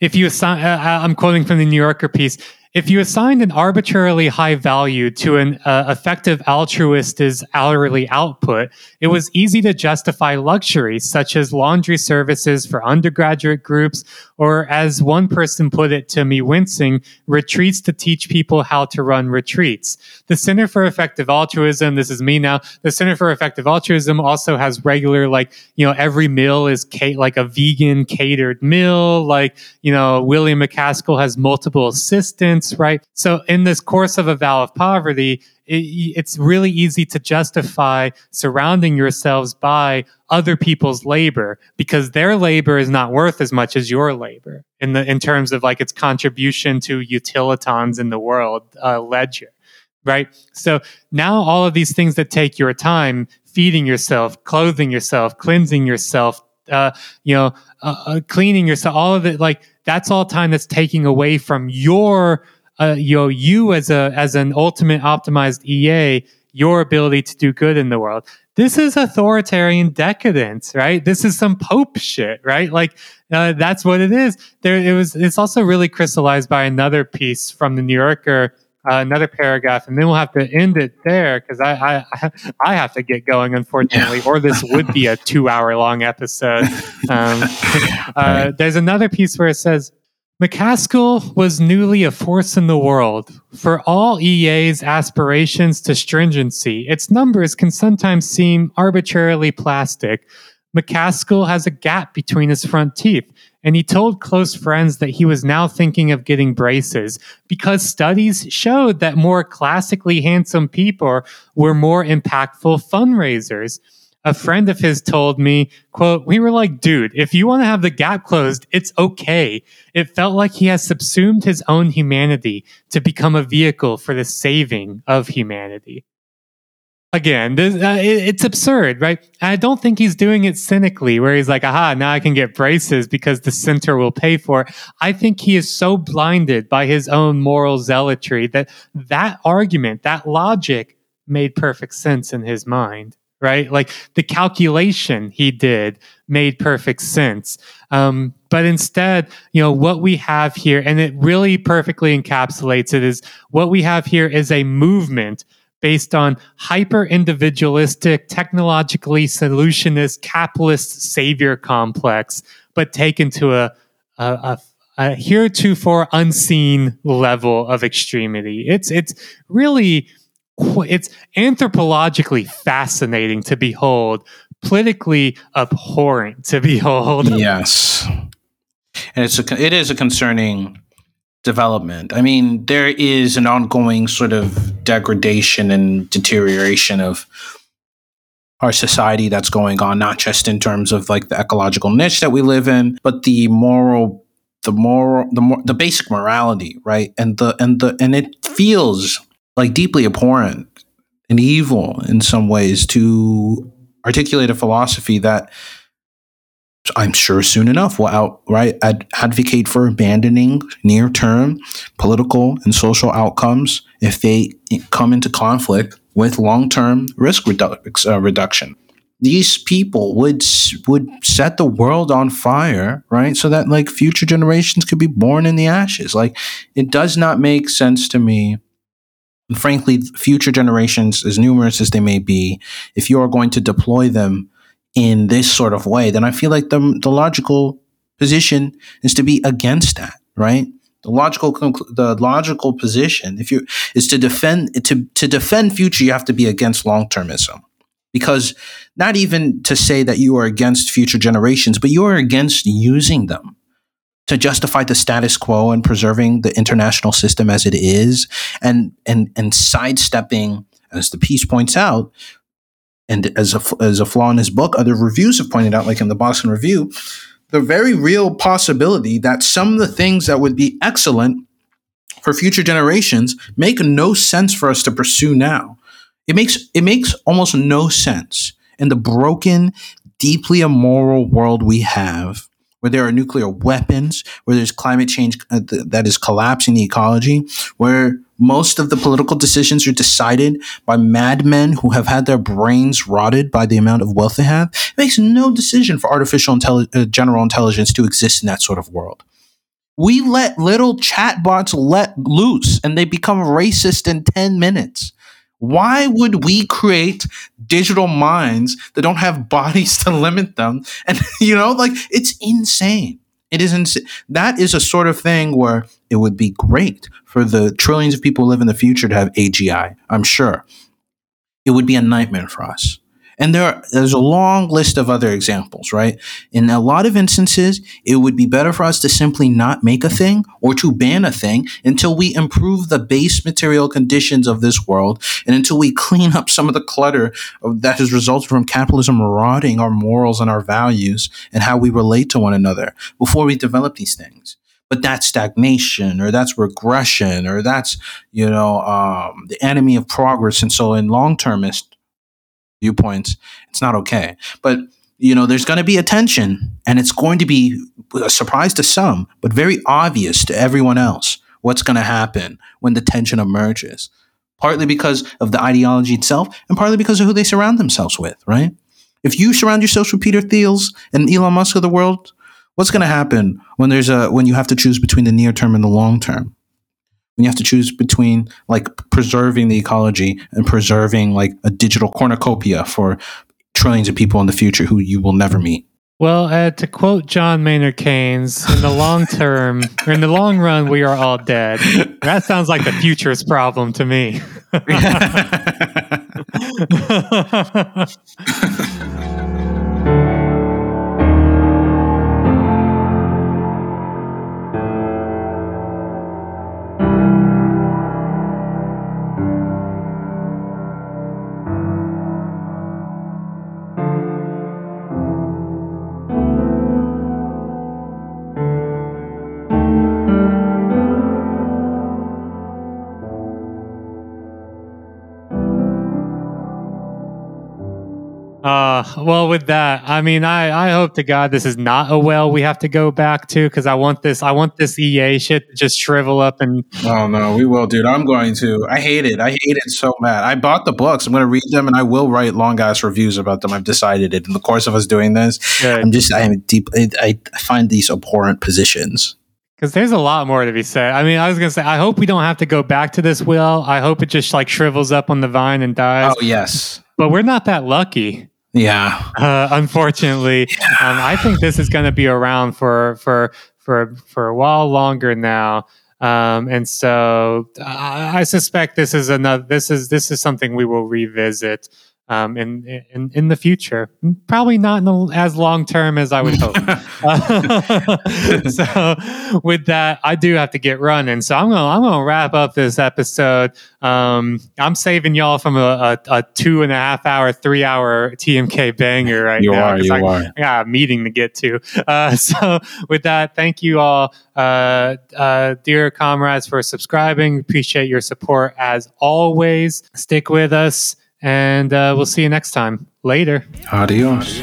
if you assign, uh, uh I'm quoting from the New Yorker piece, if you assigned an arbitrarily high value to an uh, effective altruist's hourly output, it was easy to justify luxuries such as laundry services for undergraduate groups, or as one person put it to me wincing, retreats to teach people how to run retreats. The Center for Effective Altruism, this is me now, the Center for Effective Altruism also has regular, like, you know, every meal is ca- like a vegan catered meal. Like, you know, William MacAskill has multiple assistants right? So in this course of a vow of poverty, it, it's really easy to justify surrounding yourselves by other people's labor because their labor is not worth as much as your labor in the in terms of like its contribution to utilitons in the world uh, ledger right? So now all of these things that take your time feeding yourself clothing yourself cleansing yourself uh, you know uh, uh cleaning yourself all of it like that's all time that's taking away from your uh, you know, you as a as an ultimate optimized EA, your ability to do good in the world. This is authoritarian decadence, right? This is some Pope shit, right? Like uh, that's what it is. There, it was. It's also really crystallized by another piece from the New Yorker. Uh, another paragraph, and then we'll have to end it there because I, I I have to get going, unfortunately, yeah. or this would be a two-hour long episode. Um, uh, there's another piece where it says MacAskill was newly a force in the world. For all EA's aspirations to stringency, its numbers can sometimes seem arbitrarily plastic. MacAskill has a gap between his front teeth, and he told close friends that he was now thinking of getting braces because studies showed that more classically handsome people were more impactful fundraisers a friend of his told me, quote, we were like, dude, if you want to have the gap closed, it's okay. It felt like he has subsumed his own humanity to become a vehicle for the saving of humanity. Again, this, uh, it, it's absurd, right? I don't think he's doing it cynically, where he's like, aha, now I can get braces because the center will pay for it. I think he is so blinded by his own moral zealotry that that argument, that logic made perfect sense in his mind right? Like the calculation he did made perfect sense. Um, but instead, you know, what we have here, and it really perfectly encapsulates it, is what we have here is a movement based on hyper individualistic, technologically solutionist, capitalist savior complex, but taken to a, a, a a heretofore unseen level of extremity. It's it's really it's anthropologically fascinating to behold, politically abhorrent to behold. Yes, and it's a it is a concerning development. I mean, there is an ongoing sort of degradation and deterioration of our society that's going on, not just in terms of like the ecological niche that we live in, but the moral, the moral, the more, the basic morality, right? And the and the and it feels like deeply abhorrent and evil in some ways to articulate a philosophy that I'm sure soon enough will outright ad- advocate for abandoning near term political and social outcomes if they come into conflict with long term risk redu- uh, reduction. These people would would set the world on fire, right? So that like future generations could be born in the ashes. Like it does not make sense to me and frankly, future generations, as numerous as they may be, if you are going to deploy them in this sort of way, then I feel like the, the logical position is to be against that, right? The logical the logical position, if you is to defend to to defend future, you have to be against long termism, because not even to say that you are against future generations, but you are against using them to justify the status quo and preserving the international system as it is and and and sidestepping as the piece points out and as a, as a flaw in his book other reviews have pointed out like in the boston review the very real possibility that some of the things that would be excellent for future generations make no sense for us to pursue now. It makes it makes almost no sense in the broken deeply immoral world we have where there are nuclear weapons, where there's climate change uh, that is collapsing the ecology, where most of the political decisions are decided by madmen who have had their brains rotted by the amount of wealth they have. It makes no decision for artificial intelli- uh, general intelligence to exist in that sort of world. We let little chatbots let loose and they become racist in 10 minutes. Why would we create digital minds that don't have bodies to limit them? And, you know, like it's insane. It is insane. That is a sort of thing where it would be great for the trillions of people who live in the future to have AGI. I'm sure. It would be a nightmare for us. And there are, there's a long list of other examples, right? In a lot of instances, it would be better for us to simply not make a thing or to ban a thing until we improve the base material conditions of this world and until we clean up some of the clutter that has resulted from capitalism rotting our morals and our values and how we relate to one another before we develop these things but that's stagnation or that's regression or that's you know um, the enemy of progress and so in long-termist viewpoints it's not okay. But you know there's going to be a tension and it's going to be a surprise to some but very obvious to everyone else what's going to happen when the tension emerges. Partly because of the ideology itself and partly because of who they surround themselves with right? If you surround yourself with peter thiels and elon musk of the world what's going to happen when there's a when you have to choose between the near term and the long term when you have to choose between like preserving the ecology and preserving like a digital cornucopia for trillions of people in the future who you will never meet well, uh, to quote John Maynard Keynes, in the long term, or in the long run, we are all dead. That sounds like the future's problem to me. Uh, well, with that, I mean, I, I hope to God this is not a well we have to go back to because I want this, I want this EA shit to just shrivel up and. Oh no, we will, dude. I'm going to. I hate it. I hate it so bad. I bought the books. I'm going to read them and I will write long ass reviews about them. I've decided it in the course of us doing this. Good. I'm just, I am deep. I, I find these abhorrent positions. Because there's a lot more to be said. I mean, I was gonna say, I hope we don't have to go back to this will. I hope it just like shrivels up on the vine and dies. Oh yes, but we're not that lucky. Yeah. Uh, unfortunately, yeah. Um, I think this is going to be around for for for for a while longer now. Um, and so I, I suspect this is another. This is this is something we will revisit um, in, in in the future. Probably not the, as long term as I would hope. so with that, I do have to get running. So I'm gonna I'm gonna wrap up this episode. Um, I'm saving y'all from a, a, a, two and a half hour, three hour TMK banger right you now. Are, you I, are. I got a meeting to get to. Uh, so with that, thank you all, uh, uh, dear comrades, for subscribing. Appreciate your support as always. Stick with us and uh, we'll see you next time. Later. Adios.